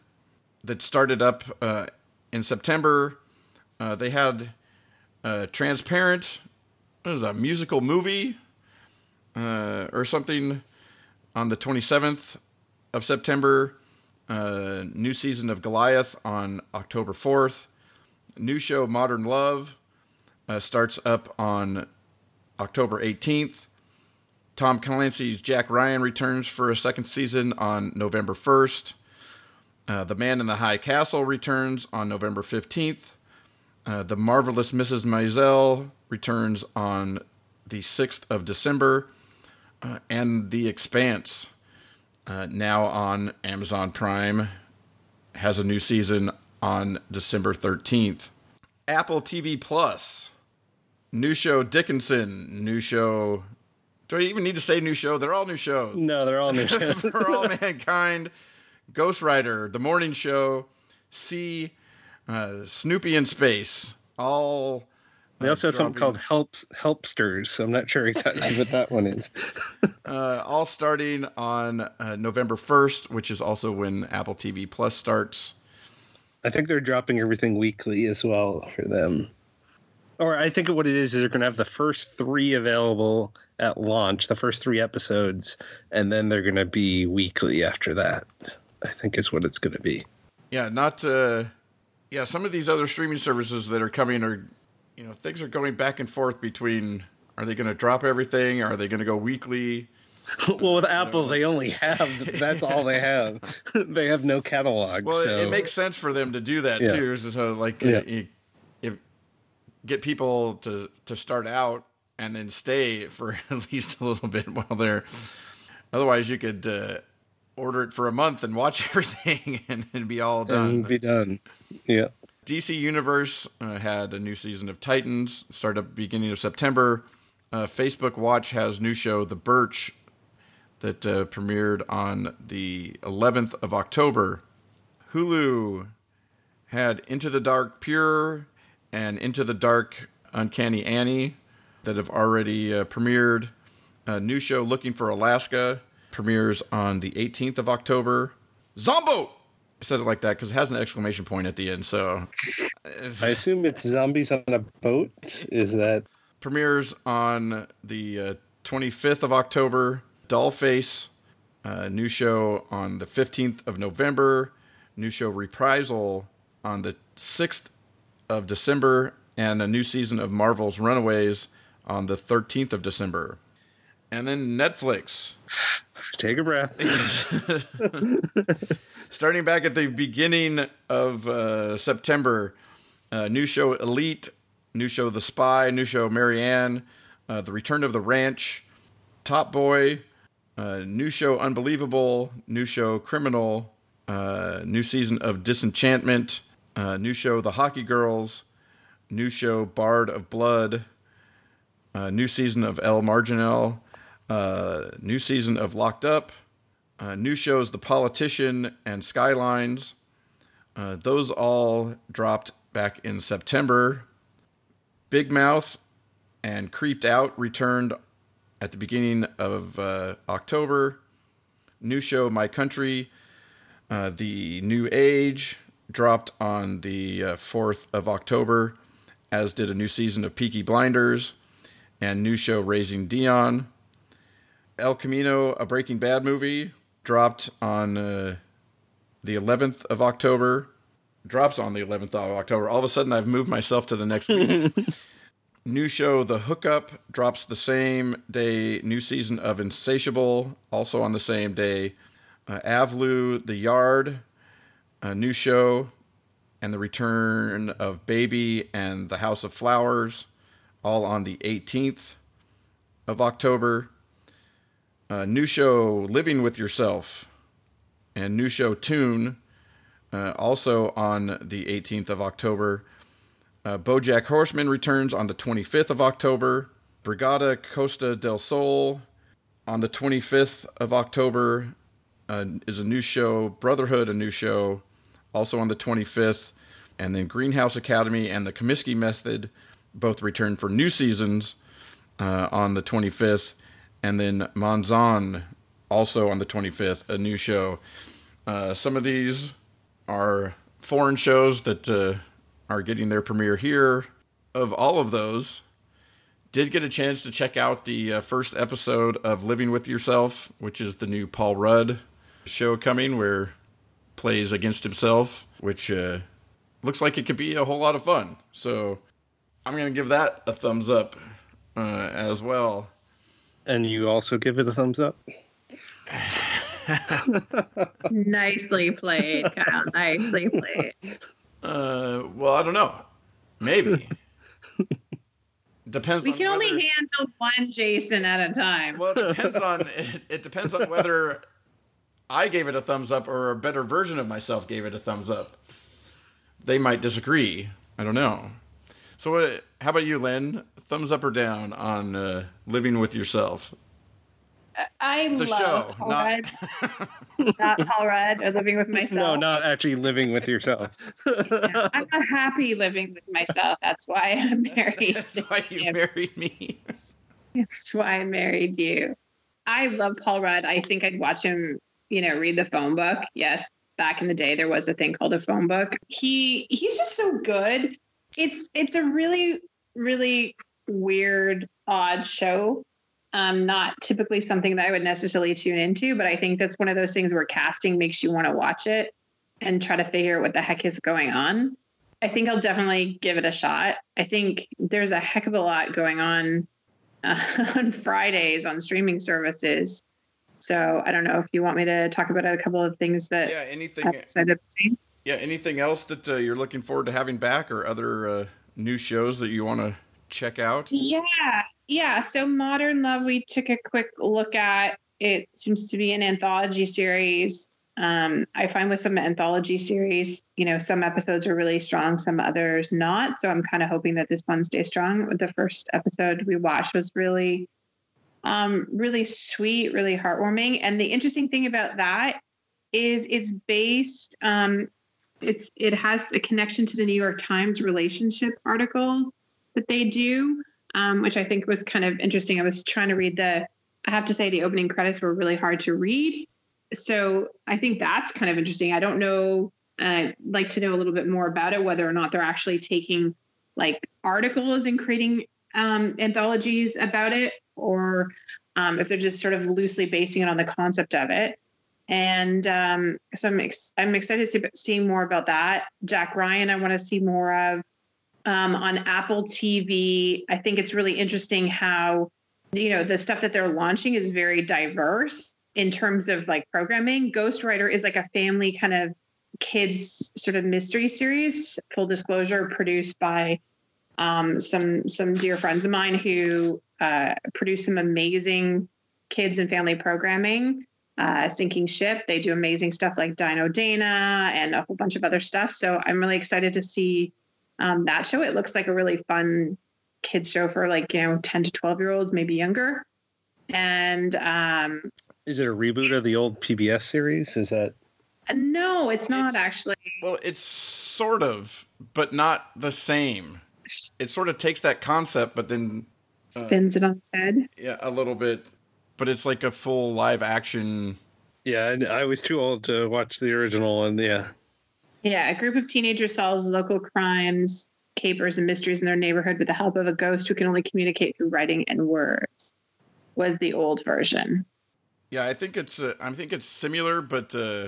that started up uh, in September. Uh, they had uh, Transparent, what is a musical movie uh, or something on the 27th of September. Uh, new season of Goliath on October 4th. New show Modern Love uh, starts up on October 18th. Tom Clancy's Jack Ryan returns for a second season on November 1st. Uh, the Man in the High Castle returns on November 15th. Uh, the Marvelous Mrs. Maisel returns on the 6th of December. Uh, and The Expanse uh, now on Amazon Prime, has a new season on December 13th. Apple TV Plus, new show Dickinson, new show. Do I even need to say new show? They're all new shows. No, they're all new shows. For all mankind, Ghostwriter, The Morning Show, See, uh, Snoopy in Space, all they also have something called helps helpsters. So I'm not sure exactly what that one is. uh, all starting on uh, November 1st, which is also when Apple TV Plus starts. I think they're dropping everything weekly as well for them. Or I think what it is is they're going to have the first three available at launch, the first three episodes, and then they're going to be weekly after that. I think is what it's going to be. Yeah, not. Uh, yeah, some of these other streaming services that are coming are you know things are going back and forth between are they going to drop everything? Are they going to go weekly? well, with Apple, they only have that's all they have. they have no catalog. Well, so. it, it, makes sense for them to do that yeah. too. So, like, yeah. you, you get people to to start out and then stay for at least a little bit while they're. Otherwise, you could uh, order it for a month and watch everything and, and be all done. And be done. Yeah. DC Universe uh, had a new season of Titans start up beginning of September. Uh, Facebook Watch has new show The Birch that uh, premiered on the 11th of October. Hulu had Into the Dark Pure and Into the Dark Uncanny Annie that have already uh, premiered. A new show Looking for Alaska premieres on the 18th of October. Zomboat! Said it like that because it has an exclamation point at the end. So I assume it's zombies on a boat. Is that premieres on the uh, 25th of October? Dollface, uh, new show on the 15th of November. New show Reprisal on the 6th of December, and a new season of Marvel's Runaways on the 13th of December. And then Netflix. Take a breath. Starting back at the beginning of uh, September, uh, new show Elite, new show The Spy, new show Marianne, uh, The Return of the Ranch, Top Boy, uh, new show Unbelievable, new show Criminal, uh, new season of Disenchantment, uh, new show The Hockey Girls, new show Bard of Blood, uh, new season of El Marginal, uh, new season of Locked Up, uh, new shows The Politician and Skylines. Uh, those all dropped back in September. Big Mouth and Creeped Out returned at the beginning of uh, October. New show My Country, uh, The New Age dropped on the uh, 4th of October, as did a new season of Peaky Blinders and new show Raising Dion. El Camino, a Breaking Bad movie, dropped on uh, the 11th of October. Drops on the 11th of October. All of a sudden, I've moved myself to the next week. new show The Hookup drops the same day. New season of Insatiable, also on the same day. Uh, Avlu, The Yard, a new show, and the return of Baby and The House of Flowers, all on the 18th of October. Uh, new show Living with Yourself, and new show Toon, uh, also on the 18th of October. Uh, Bojack Horseman returns on the 25th of October. Brigada Costa del Sol on the 25th of October uh, is a new show. Brotherhood, a new show, also on the 25th. And then Greenhouse Academy and the Kominsky Method both return for new seasons uh, on the 25th. And then Monzon also on the 25th, a new show. Uh, some of these are foreign shows that uh, are getting their premiere here. Of all of those, did get a chance to check out the uh, first episode of Living with Yourself, which is the new Paul Rudd show coming, where plays against himself, which uh, looks like it could be a whole lot of fun. So I'm going to give that a thumbs up uh, as well. And you also give it a thumbs up? Nicely played, Kyle. Nicely played. Uh, well, I don't know. Maybe. depends. We on can only whether- handle one Jason at a time. Well, it depends on it, it depends on whether I gave it a thumbs up or a better version of myself gave it a thumbs up. They might disagree. I don't know. So, uh, how about you, Lynn? Thumbs up or down on uh, living with yourself? I The love show, Paul not- Rudd. not Paul Rudd or living with myself. No, not actually living with yourself. Yeah, I'm not happy living with myself. That's why I'm married. That's why you married me. That's why I married you. I love Paul Rudd. I think I'd watch him, you know, read the phone book. Yes, back in the day there was a thing called a phone book. He he's just so good. It's it's a really really weird odd show. Um, not typically something that I would necessarily tune into, but I think that's one of those things where casting makes you want to watch it and try to figure out what the heck is going on. I think I'll definitely give it a shot. I think there's a heck of a lot going on uh, on Fridays on streaming services. So I don't know if you want me to talk about a couple of things that Yeah. Anything? excited to see. Yeah. Anything else that uh, you're looking forward to having back, or other uh, new shows that you want to check out? Yeah, yeah. So Modern Love, we took a quick look at. It seems to be an anthology series. Um, I find with some anthology series, you know, some episodes are really strong, some others not. So I'm kind of hoping that this one stays strong. The first episode we watched was really, um, really sweet, really heartwarming. And the interesting thing about that is it's based, um, it's it has a connection to the New York Times relationship articles that they do, um, which I think was kind of interesting. I was trying to read the, I have to say, the opening credits were really hard to read. So I think that's kind of interesting. I don't know, I'd uh, like to know a little bit more about it, whether or not they're actually taking like articles and creating um, anthologies about it, or um, if they're just sort of loosely basing it on the concept of it. And um, so I'm, ex- I'm excited to see, see more about that. Jack Ryan, I want to see more of um, on Apple TV. I think it's really interesting how, you know, the stuff that they're launching is very diverse in terms of like programming. Ghostwriter is like a family kind of kids sort of mystery series. Full disclosure, produced by um, some some dear friends of mine who uh, produce some amazing kids and family programming. Uh, Sinking Ship, they do amazing stuff like Dino Dana and a whole bunch of other stuff. So I'm really excited to see um, that show. It looks like a really fun kids show for like you know 10 to 12 year olds, maybe younger. And um, is it a reboot of the old PBS series? Is that no? It's not It's- actually. Well, it's sort of, but not the same. It sort of takes that concept, but then Spins it on its head. yeah, a little bit. But it's like a full live action. Yeah, I, I was too old to watch the original and Yeah, Yeah, a group of teenagers solves local crimes, capers, and mysteries in their neighborhood with the help of a ghost who can only communicate through writing and words. Was the old version. Yeah, I think it's. Uh, I think it's similar, but uh,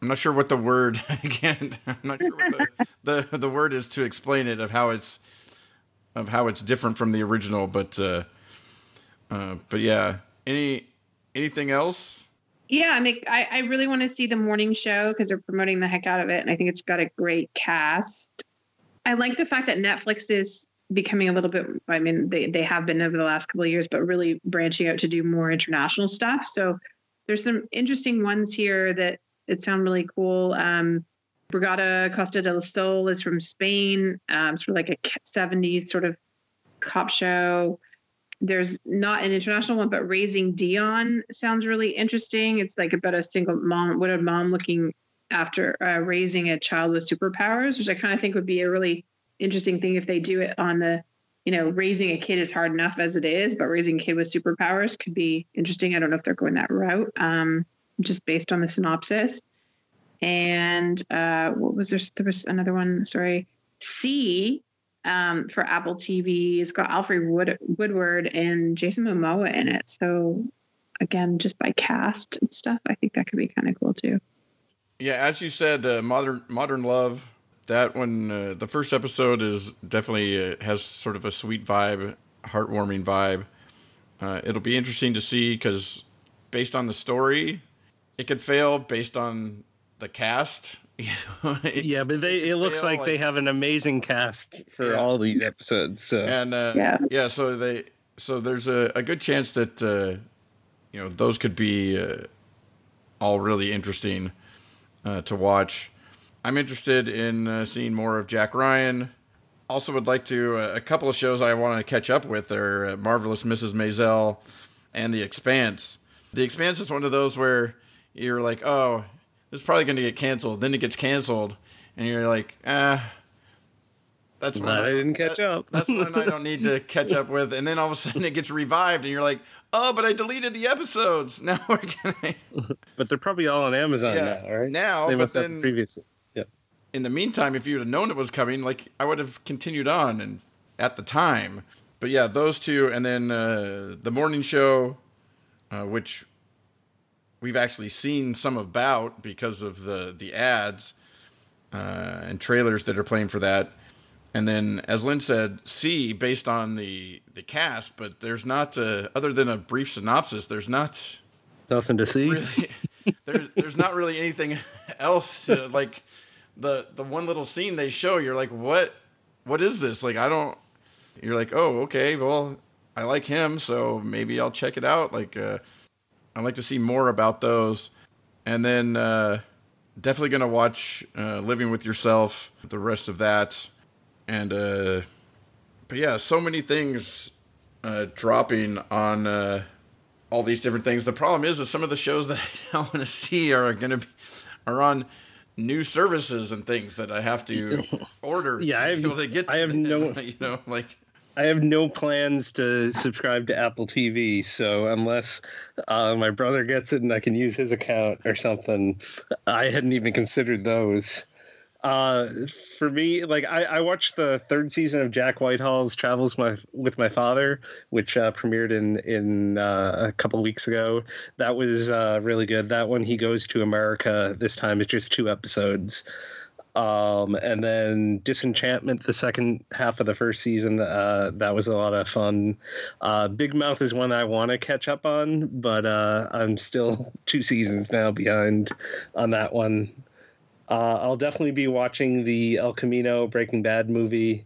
I'm not sure what the word again. I'm not sure what the, the the word is to explain it of how it's of how it's different from the original. But uh, uh, but yeah, any anything else? Yeah, I mean, I, I really want to see the morning show because they're promoting the heck out of it, and I think it's got a great cast. I like the fact that Netflix is becoming a little bit. I mean, they they have been over the last couple of years, but really branching out to do more international stuff. So there's some interesting ones here that that sound really cool. Um, Brigada Costa del Sol is from Spain. Um, sort of like a 70s sort of cop show there's not an international one, but Raising Dion sounds really interesting. It's like about a single mom, what a mom looking after uh, raising a child with superpowers, which I kind of think would be a really interesting thing if they do it on the, you know, raising a kid is hard enough as it is, but raising a kid with superpowers could be interesting. I don't know if they're going that route, um, just based on the synopsis. And uh, what was there? There was another one. Sorry, C um, for Apple TV. It's got Alfre Wood- Woodard and Jason Momoa in it. So again, just by cast and stuff, I think that could be kind of cool too. Yeah, as you said, uh, modern modern love. That one, uh, the first episode is definitely uh, has sort of a sweet vibe, heartwarming vibe. Uh, it'll be interesting to see because based on the story, it could fail. Based on the cast, you know, it- yeah, but they it looks fail, like, they have an amazing cast for Yeah. all these episodes. So and uh, Yeah. yeah, so they so there's a, a good chance that uh, you know those could be uh, all really interesting uh, to watch. I'm interested in uh, seeing more of Jack Ryan. Also, would like to uh, a couple of shows I want to catch up with are uh, Marvelous Mrs. Maisel and The Expanse. The Expanse is one of those where you're like, oh, is probably going to get canceled. Then it gets canceled, and you're like, ah. That's Glad I didn't catch that- up. that's one I don't need to catch up with. And then all of a sudden it gets revived, and you're like, oh, but I deleted the episodes. Now we're gonna. but they're probably all on Amazon Yeah, now, right? now, they but must have then- the previous. Yeah, In the meantime, if you'd have known it was coming, like I would have continued on, and at the time. But yeah, those two, and then uh, the morning show, uh, which we've actually seen some about because of the the ads uh, and trailers that are playing for that. And then, as Lynn said, C based on the the cast, but there's not uh, other than a brief synopsis. There's not nothing to see. really there's there's not really anything else to, like the the one little scene they show. You're like, what what is this? Like, I don't. You're like, oh, okay, well, I like him, so maybe I'll check it out. Like, uh, I'd like to see more about those, and then uh, definitely gonna watch uh, Living with Yourself, the rest of that, and uh, but yeah, so many things uh, dropping on uh, all these different things. The problem is that some of the shows that I want to see are gonna be are on new services and things that I have to order. Yeah, to I be have- able to get. To I have them, no- you know, like I have no plans to subscribe to Apple TV, so unless uh, my brother gets it and I can use his account or something, I hadn't even considered those. Uh, for me, like I, I watched the third season of Jack Whitehall's Travels my, with My Father, which uh, premiered in in uh, a couple weeks ago. That was uh, really good. That one, he goes to America. This time, it's just two episodes. Um, and then Disenchantment, the second half of the first season, uh, that was a lot of fun. Uh, Big Mouth is one I want to catch up on, but uh, I'm still two seasons now behind on that one. Uh, I'll definitely be watching the El Camino Breaking Bad movie.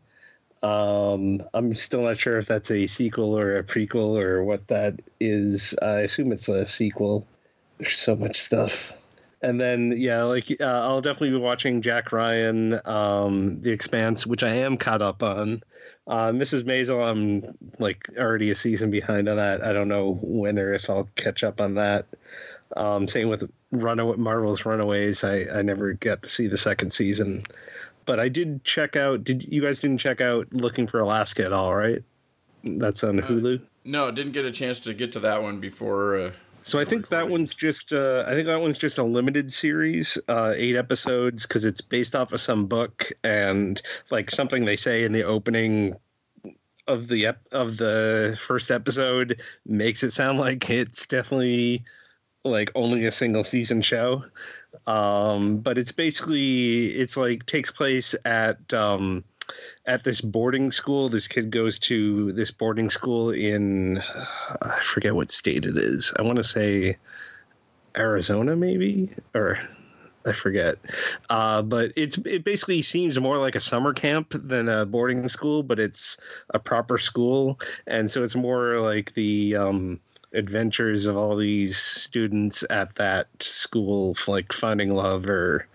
Um, I'm still not sure if that's a sequel or a prequel or what that is. I assume it's a sequel. There's so much stuff and then yeah, like uh, I'll definitely be watching Jack Ryan, um, The Expanse, which I am caught up on. Uh, Mrs. Maisel, I'm like already a season behind on that. I don't know when or if I'll catch up on that. Um, same with Runaway Marvel's Runaways. I I never got to see the second season, but I did check out. Did you guys didn't check out Looking for Alaska at all? Right, that's on Hulu. Uh, no, didn't get a chance to get to that one before. So I think that one's just uh, I think that one's just a limited series, uh, eight episodes, because it's based off of some book and like something they say in the opening of the ep- of the first episode makes it sound like it's definitely like only a single season show. Um, but it's basically it's like takes place at um, at this boarding school. This kid goes to this boarding school in I forget what state it is. I want to say Arizona, maybe or I forget. Uh, but it's it basically seems more like a summer camp than a boarding school, but it's a proper school, and so it's more like the um, adventures of all these students at that school, like finding love or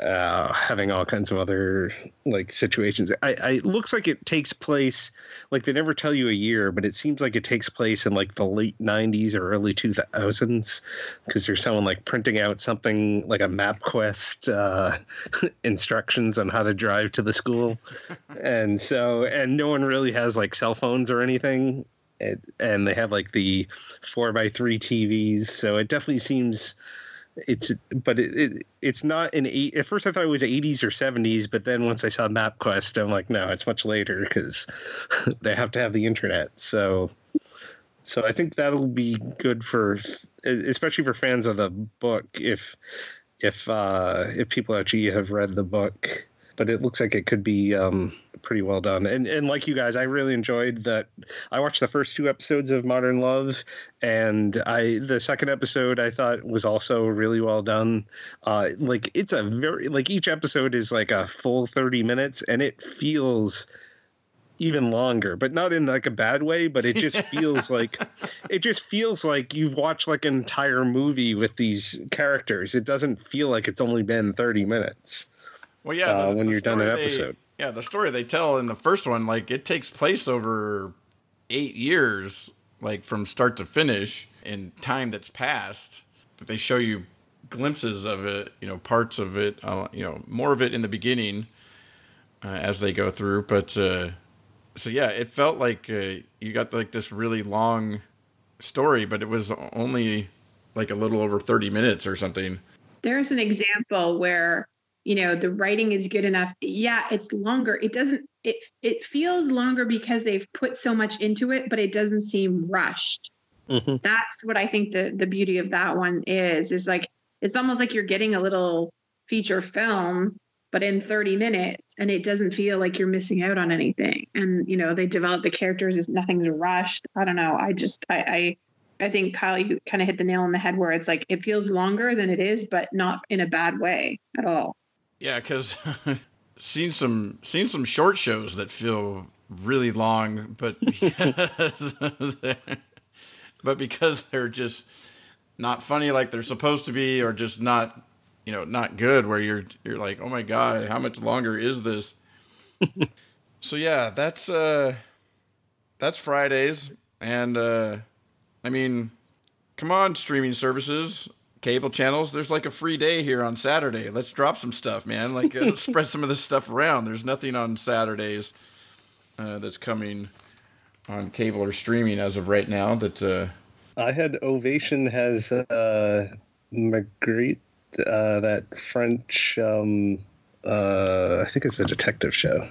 uh, having all kinds of other like situations. I, I it looks like it takes place like they never tell you a year, but it seems like it takes place in like the late '90s or early 2000s because there's someone like printing out something like a MapQuest uh, instructions on how to drive to the school, and so and no one really has like cell phones or anything. It, and they have like the four by three TVs, so it definitely seems it's but it, it, it's not an eight at first i thought it was 80s or 70s but then once i saw mapquest i'm like no it's much later because they have to have the internet. So so i think that'll be good for especially for fans of the book if if uh if people actually have read the book. But it looks like it could be um pretty well done. And and like you guys, I really enjoyed that. I watched the first two episodes of Modern Love, and I the second episode I thought was also really well done. Uh, like it's a very like each episode is like a full thirty minutes, and it feels even longer, but not in like a bad way, but it just feels like it just feels like you've watched like an entire movie with these characters. It doesn't feel like it's only been 30 minutes. Well, yeah, the, uh, when the you're done an episode. Yeah, the story they tell in the first one, like it takes place over eight years, like from start to finish, in time that's passed. But they show you glimpses of it, you know, parts of it, uh, you know, more of it in the beginning uh, as they go through. But uh, so yeah, it felt like uh, you got like this really long story, but it was only like a little over thirty minutes or something. There's an example where you know the writing is good enough. Yeah, it's longer. It doesn't. It it feels longer because they've put so much into it, but it doesn't seem rushed. Mhm. That's what I think the the beauty of that one is. Is like it's almost like you're getting a little feature film, but in 30 minutes, and it doesn't feel like you're missing out on anything. And you know they develop the characters as nothing's rushed. I don't know. I just I. I I think Kyle, you kind of hit the nail on the head where it's like it feels longer than it is, but not in a bad way at all. Yeah, because seen some seen some short shows that feel really long, but because but because they're just not funny like they're supposed to be, or just not you know not good, where you're you're like, oh my god, how much longer is this? so yeah, that's uh that's Fridays, and uh I mean, come on, streaming services cable channels there's like a free day here on saturday. Let's drop some stuff man. Like uh, spread some of this stuff around. There's nothing on saturdays uh, that's coming on cable or streaming as of right now that uh, I had Ovation has uh, Marguerite, uh, that French, um, uh, I think it's a detective show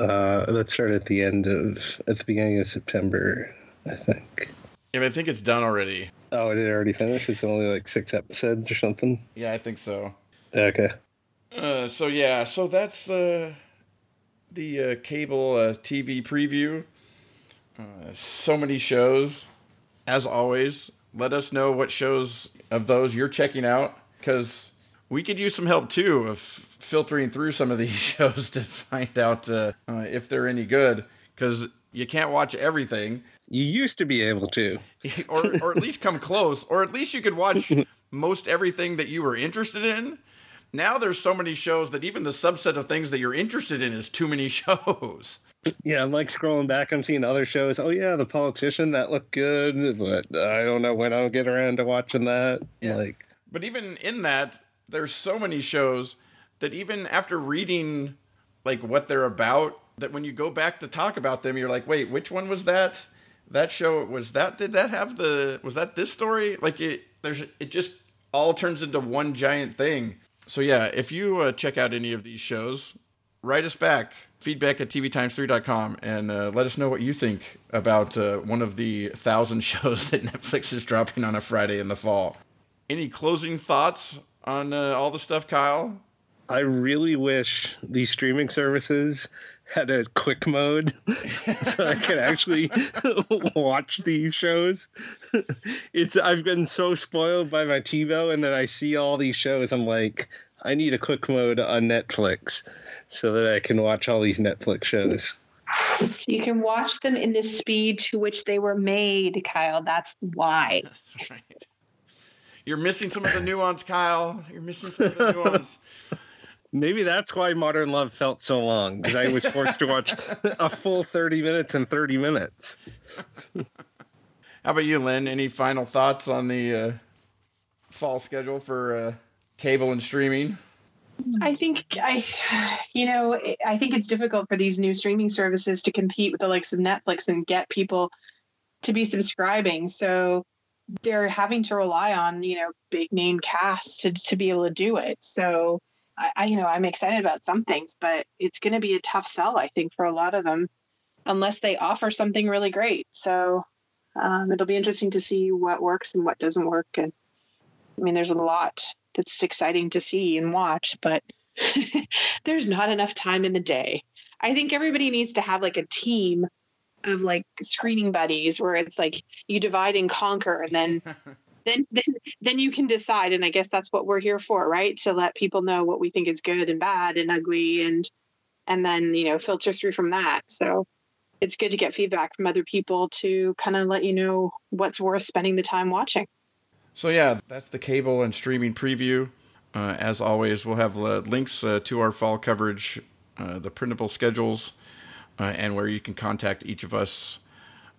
uh, that started at the end of, at the beginning of September, I think. Yeah, i think it's done already Oh, it had already finished? It's only like six episodes or something? yeah i think so Okay. uh, so yeah so that's uh, the uh, cable uh, tv preview uh, so many shows as always let us know what shows of those you're checking out because we could use some help too of filtering through some of these shows to find out uh, uh, if they're any good because you can't watch everything You used to be able to. or, or at least come close or at least you could watch most everything that you were interested in. Now there's so many shows that even the subset of things that you're interested in is too many shows. Yeah, I'm like scrolling back. I'm seeing other shows. Oh yeah, The Politician that looked good, but I don't know when I'll get around to watching that. Yeah. Like, but even in that, there's so many shows that even after reading like what they're about, that when you go back to talk about them, you're like, wait, which one was that? That show was that? Did that have the? Was that this story? Like it? There's it just all turns into one giant thing. So yeah, if you uh, check out any of these shows, write us back feedback at tvtimes3.com and uh, let us know what you think about uh, one of the thousand shows that Netflix is dropping on a Friday in the fall. Any closing thoughts on uh, all the stuff, Kyle? I really wish these streaming services had a quick mode so I could actually watch these shows. It's I've been so spoiled by my TiVo, and then I see all these shows. I'm like, I need a quick mode on Netflix so that I can watch all these Netflix shows. So you can watch them in the speed to which they were made, Kyle. That's why. That's right. You're missing some of the nuance, Kyle. You're missing some of the nuance. Maybe that's why Modern Love felt so long because I was forced to watch a full 30 minutes and 30 minutes. How about you, Lynn? Any final thoughts on the uh, fall schedule for uh, cable and streaming? I think I, you know, I think it's difficult for these new streaming services to compete with the likes of Netflix and get people to be subscribing. So they're having to rely on you know big name casts to to be able to do it. So I, I you know I'm excited about some things, but it's going to be a tough sell I think for a lot of them, unless they offer something really great. So um, it'll be interesting to see what works and what doesn't work. And I mean, there's a lot that's exciting to see and watch, but there's not enough time in the day. I think everybody needs to have like a team of like screening buddies where it's like you divide and conquer and then then then then you can decide and i guess that's what we're here for right? To let people know what we think is good and bad and ugly and and then you know filter through from that. So it's good to get feedback from other people to kind of let you know what's worth spending the time watching. So yeah that's the cable and streaming preview. Uh, as always we'll have uh, links uh, to our fall coverage uh, the printable schedules uh, and where you can contact each of us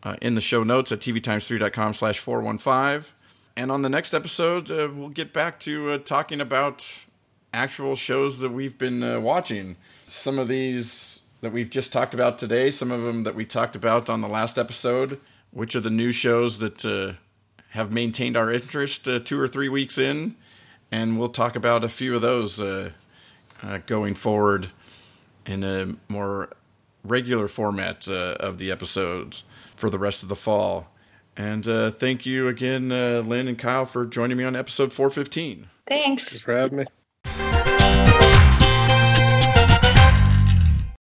uh, in the show notes at tvtimes3.com slash 415 and on the next episode, uh, we'll get back to uh, talking about actual shows that we've been uh, watching. Some of these that we've just talked about today, some of them that we talked about on the last episode, which are the new shows that uh, have maintained our interest uh, two or three weeks in. And we'll talk about a few of those uh, going forward in a more regular format of the episodes for the rest of the fall. And uh, thank you again, uh, Lynn and Kyle, for joining me on episode 415. Thanks. Thanks for having me.